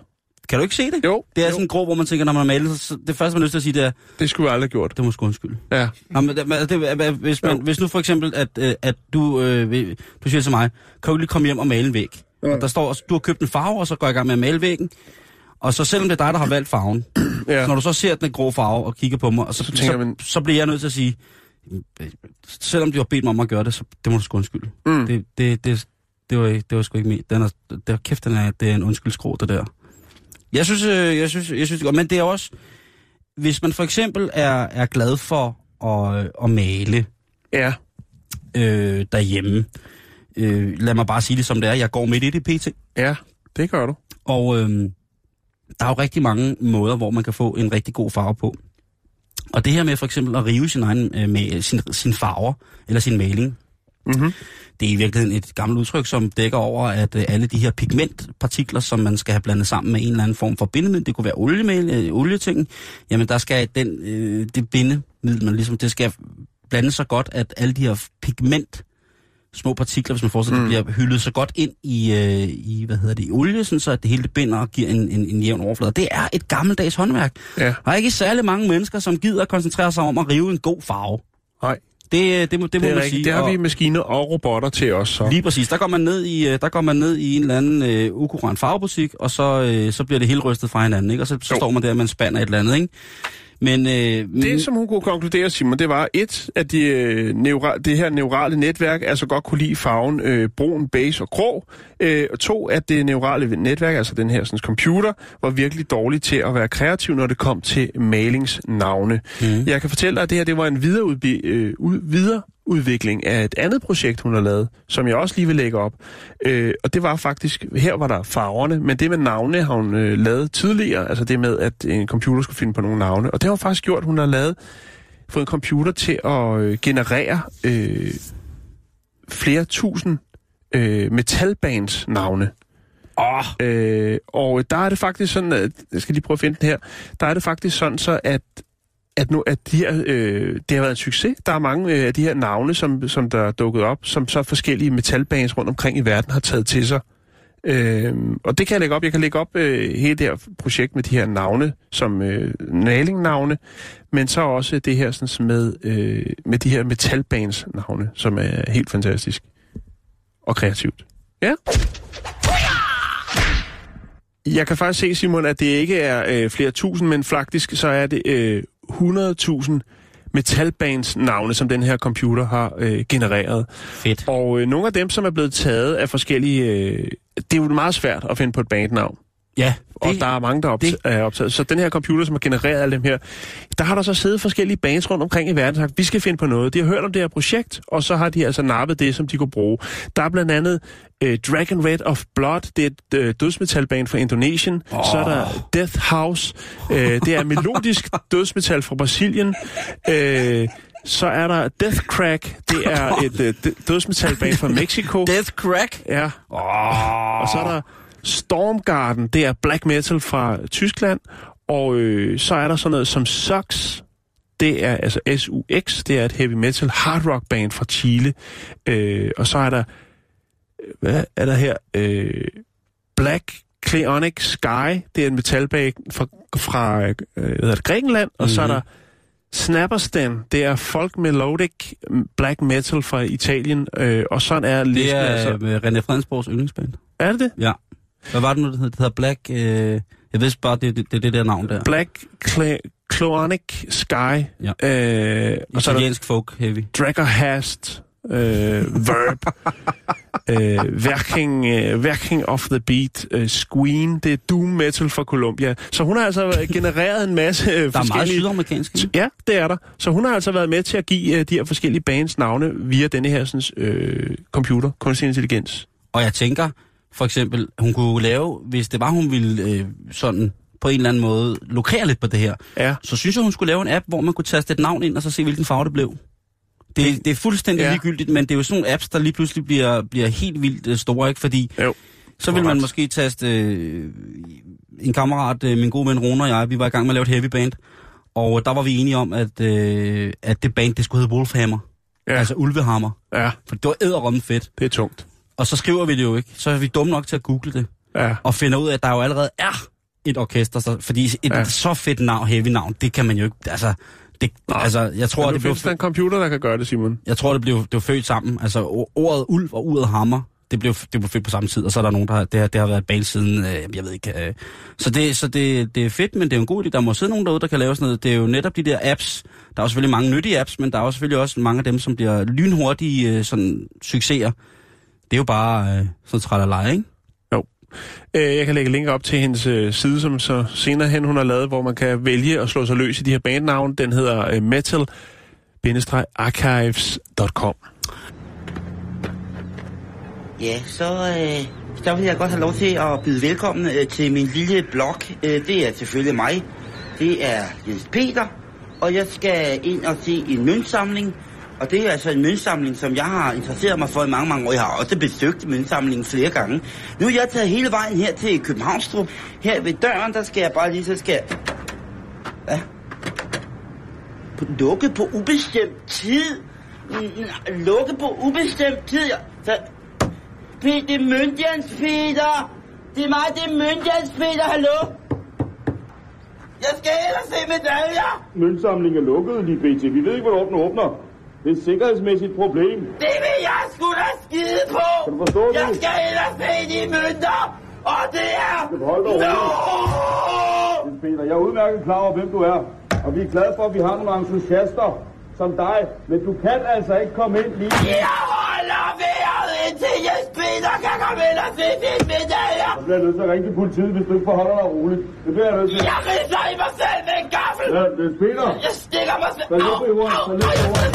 Speaker 2: Kan du ikke se det?
Speaker 1: jo.
Speaker 2: Det er
Speaker 1: jo.
Speaker 2: sådan en grå, hvor man tænker, når man har malet, så det første, man har lyst til at sige, det er,
Speaker 1: Det skulle jeg aldrig have gjort.
Speaker 2: det må sgu undskylde.
Speaker 1: Ja.
Speaker 2: Nå, men, det, hvis, man,
Speaker 1: Jo.
Speaker 2: hvis nu for eksempel, at, øh, at du, øh, du siger til mig, kan du lige komme hjem og male en væg?
Speaker 1: Ja.
Speaker 2: Og der står, du har købt en farve, og så går jeg i gang med at male væggen. Og så selvom det er dig, der har valgt farven,
Speaker 1: ja.
Speaker 2: så når du så ser den grå farve og kigger på mig, og så,
Speaker 1: Så
Speaker 2: så,
Speaker 1: tænker
Speaker 2: så,
Speaker 1: man-
Speaker 2: så bliver jeg nødt til at sige, selvom du har bedt mig om at gøre det, så det må du sgu undskylde.
Speaker 1: Mm.
Speaker 2: Det, det, det, det, var, det var sgu ikke min. Den er, det er, kæft, den er, det er en undskyldsgrå, det der. Jeg synes, øh, jeg synes, jeg synes det er godt, men det er også, hvis man for eksempel er, er glad for at, at male
Speaker 1: Ja.
Speaker 2: øh, derhjemme, øh, lad mig bare sige det som det er, jeg går midt i det pt.
Speaker 1: Ja, det gør du.
Speaker 2: Og øh, der er jo rigtig mange måder, hvor man kan få en rigtig god farve på. Og det her med for eksempel at rive sin egen øh, med sin, sin farver, eller sin maling,
Speaker 1: Mm-hmm.
Speaker 2: det er i virkeligheden et gammelt udtryk, som dækker over, at øh, alle de her pigmentpartikler, som man skal have blandet sammen med en eller anden form for bindemiddel, det kunne være oliemel, øh, olieting, jamen der skal den, øh, det bindemiddel, man ligesom, det skal blande så godt, at alle de her pigment små partikler, hvis man forestiller mm. det bliver hyldet så godt ind i, øh, i hvad hedder det, i olie, sådan så at det hele det binder og giver en, en, en jævn overflade. Det er et gammeldags håndværk.
Speaker 1: Ja.
Speaker 2: Der er ikke særlig mange mennesker, som gider koncentrere sig om at rive en god farve.
Speaker 1: Nej,
Speaker 2: Det, det må, det må
Speaker 1: det er
Speaker 2: man
Speaker 1: rigtigt.
Speaker 2: sige.
Speaker 1: Det har vi maskiner og robotter til os. Så.
Speaker 2: Lige præcis. Der går man ned i, øh, der går man ned i en eller anden øh, ukurant farvebutik, og så, øh, så bliver det hele rystet fra hinanden, ikke? Og så, så
Speaker 1: Jo.
Speaker 2: står man der med en spand af et eller andet, ikke? Men, øh,
Speaker 1: Det, som hun kunne konkludere, Simon, det var et, at de, øh, neura, det her neurale netværk altså godt kunne lide farven øh, brun, beige og grå. Øh, og to, at det neurale netværk, altså den her sådan, computer, var virkelig dårlig til at være kreativ, når det kom til malingsnavne.
Speaker 2: Mhm.
Speaker 1: Jeg kan fortælle dig, at det her det var en videreudbi, øh, ud, videre udvikling af et andet projekt, hun har lavet, som jeg også lige vil lægge op. Øh, og det var faktisk, her var der farverne, men det med navne har hun øh, lavet tidligere, altså det med, at en computer skulle finde på nogle navne. Og det har faktisk gjort, hun har lavet, fået en computer til at øh, generere øh, flere tusind øh, metalbands navne.
Speaker 2: Åh,
Speaker 1: Øh, og der er det faktisk sådan, at, jeg skal lige prøve at finde den her, der er det faktisk sådan så, at at, nu, at de her, øh, det har været en succes. Der er mange øh, af de her navne, som, som der er dukket op, som så forskellige metalbands rundt omkring i verden har taget til sig. Øh, og det kan jeg lægge op. Jeg kan lægge op øh, hele det her projekt med de her navne, som øh, nailing-navne, men så også det her sådan, med, øh, med de her metalbands navne, som er helt fantastisk og kreativt. Ja. Jeg kan faktisk se, Simon, at det ikke er øh, flere tusind, men faktisk så er det øh, 100.000 metalbands navne, som den her computer har øh, genereret.
Speaker 2: fedt.
Speaker 1: Og øh, nogle af dem, som er blevet taget af forskellige... Øh, det er jo meget svært at finde på et bandnavn.
Speaker 2: Ja,
Speaker 1: Og der er mange, der er, optaget,
Speaker 2: det-
Speaker 1: optaget. Så den her computer, som har genereret alle dem her, der har der så siddet forskellige bands rundt omkring i verden sagt, vi skal finde på noget. De har hørt om det her projekt, og så har de altså nappet det, som de kunne bruge. Der er blandt andet øh, Dragon Red of Blood, det er et øh, dødsmetalband fra Indonesien. Oh. Så er der Death House, øh, det er melodisk dødsmetal fra Brasilien. Øh, så er der Death Crack, det er et øh, dø- dødsmetalband fra Mexico.
Speaker 2: Death Crack.
Speaker 1: Ja.
Speaker 2: Åh,
Speaker 1: Og så er der Stormgarden, det er black metal fra Tyskland. Og øh, så er der sådan noget som Sux, det er altså SUX, det er et heavy metal hard rock band fra Chile. Øh, og så er der, hvad er der her? Øh, Black Cleonic Sky, det er en metalband fra, fra øh, hvad hedder det, Grækenland. Og så er der Snapperstan, det er folk melodic black metal fra Italien. Øh, og sådan er listen
Speaker 2: det er
Speaker 1: altså.
Speaker 2: øh, René Fredensborgs yndlingsband.
Speaker 1: Er det det?
Speaker 2: Ja. Hvad var det nu, det hed? Det hedder Black... Øh, jeg vidste bare, det er det, det, det der navn der.
Speaker 1: Black Cl- Clonic Sky.
Speaker 2: Ja.
Speaker 1: Øh, og så er der
Speaker 2: folk heavy.
Speaker 1: Draggerhast. Øh, Verb. øh, working, øh, working of the Beat. Øh, Squeen. Det er Doom Metal fra Colombia. Så hun har altså genereret en masse øh,
Speaker 2: Der er meget
Speaker 1: forskellige...
Speaker 2: sydamerikansk. ikke?
Speaker 1: Ja, det er der. Så hun har altså været med til at give øh, de her forskellige bands navne via denne her sådan, øh, computer, kunstig intelligens.
Speaker 2: Og jeg tænker, for eksempel, hun kunne lave, hvis det var, hun ville øh, sådan på en eller anden måde lokere lidt på det her,
Speaker 1: Ja.
Speaker 2: så synes jeg, hun skulle lave en app, hvor man kunne taste et navn ind, og så se, hvilken farve det blev. Det, det er fuldstændig
Speaker 1: Ja.
Speaker 2: ligegyldigt, men det er jo sådan nogle apps, der lige pludselig bliver, bliver helt vildt øh, store, ikke? Fordi
Speaker 1: Jo.
Speaker 2: så vil man måske taste øh, en kammerat, øh, min gode ven Rune og jeg, vi var i gang med at lave et heavy band, og der var vi enige om, at, øh, at det band, det skulle hedde Wolfhammer.
Speaker 1: Ja.
Speaker 2: Altså ulvehammer.
Speaker 1: Ja,
Speaker 2: For det var æderrømme fedt.
Speaker 1: det er tungt.
Speaker 2: Og så skriver vi det jo ikke. Så er vi dumme nok til at google det.
Speaker 1: Ja.
Speaker 2: Og finder ud af, at der jo allerede er et orkester. Så, fordi et
Speaker 1: Ja.
Speaker 2: så fedt navn, heavy navn, det kan man jo ikke... Altså, det, altså jeg, tror, det blev,
Speaker 1: en computer, der kan gøre det, Simon.
Speaker 2: jeg tror, det blev, det blev født sammen. Altså ordet ulv og ordet hammer, det blev, det blev født på samme tid. Og så er der nogen, der har, det, har, det har været et band siden, øh, jeg ved ikke. Øh. Så, det, så det, det er fedt, men det er jo en god idé. Der må sidde nogen derude, der kan lave sådan noget. Det er jo netop de der apps. Der er jo selvfølgelig mange nyttige apps, men der er jo selvfølgelig også mange af dem, som bliver lynhurtige øh, sådan, succeser. Det er jo bare øh, sådan træt af leje, ikke?
Speaker 1: Øh, Jeg kan lægge link op til hendes øh, side, som så senere hen hun har lavet, hvor man kan vælge at slå sig løs i de her bandnavne. Den hedder øh, metal-archives.com.
Speaker 4: Ja, så, øh, så vil jeg godt have lov til at byde velkommen øh, til min lille blog. Øh, det er selvfølgelig mig. Det er Jens Peter, og jeg skal ind og se en møntsamling. Og det er altså en møntsamling, som jeg har interesseret mig for i mange, mange år. Jeg har også besøgt møntsamlingen flere gange. Nu er jeg taget hele vejen her til Københavnstrup. Her ved døren, der skal jeg bare lige så skal... Hvad? På- Lukke på ubestemt tid? Mm, mm, lukke på ubestemt tid? Så, det er Møntjans Peter. Det er mig, det er Møntjans Peter. Hallo? Jeg skal ellers se medaljer.
Speaker 5: Møntsamlingen er lukket, lige BT. Vi ved ikke, hvornår den åbner. Det er et sikkerhedsmæssigt problem.
Speaker 4: Det vil jeg sgu da skide på.
Speaker 5: Kan du forstå det?
Speaker 4: Jeg skal ellers se de mønter. Og det er...
Speaker 5: Skal du holde dig! Jens Peter, jeg er udmærket klar over, hvem du er. Og vi er glade for, at vi har nogle entusiaster som dig. Men du kan altså ikke komme ind lige...
Speaker 4: Jeg holder vejret indtil Jes Peter kan komme ind og se sine medaljer.
Speaker 5: Så bliver jeg nødt til at ringe til politiet, hvis du ikke forholder dig roligt. Det bliver jeg nødt til.
Speaker 4: Jeg ridser i mig selv med en gaffel.
Speaker 5: Ja, Jens Peter.
Speaker 4: Jeg stikker mig selv.
Speaker 5: Så løb i jorden, så løb i jorden.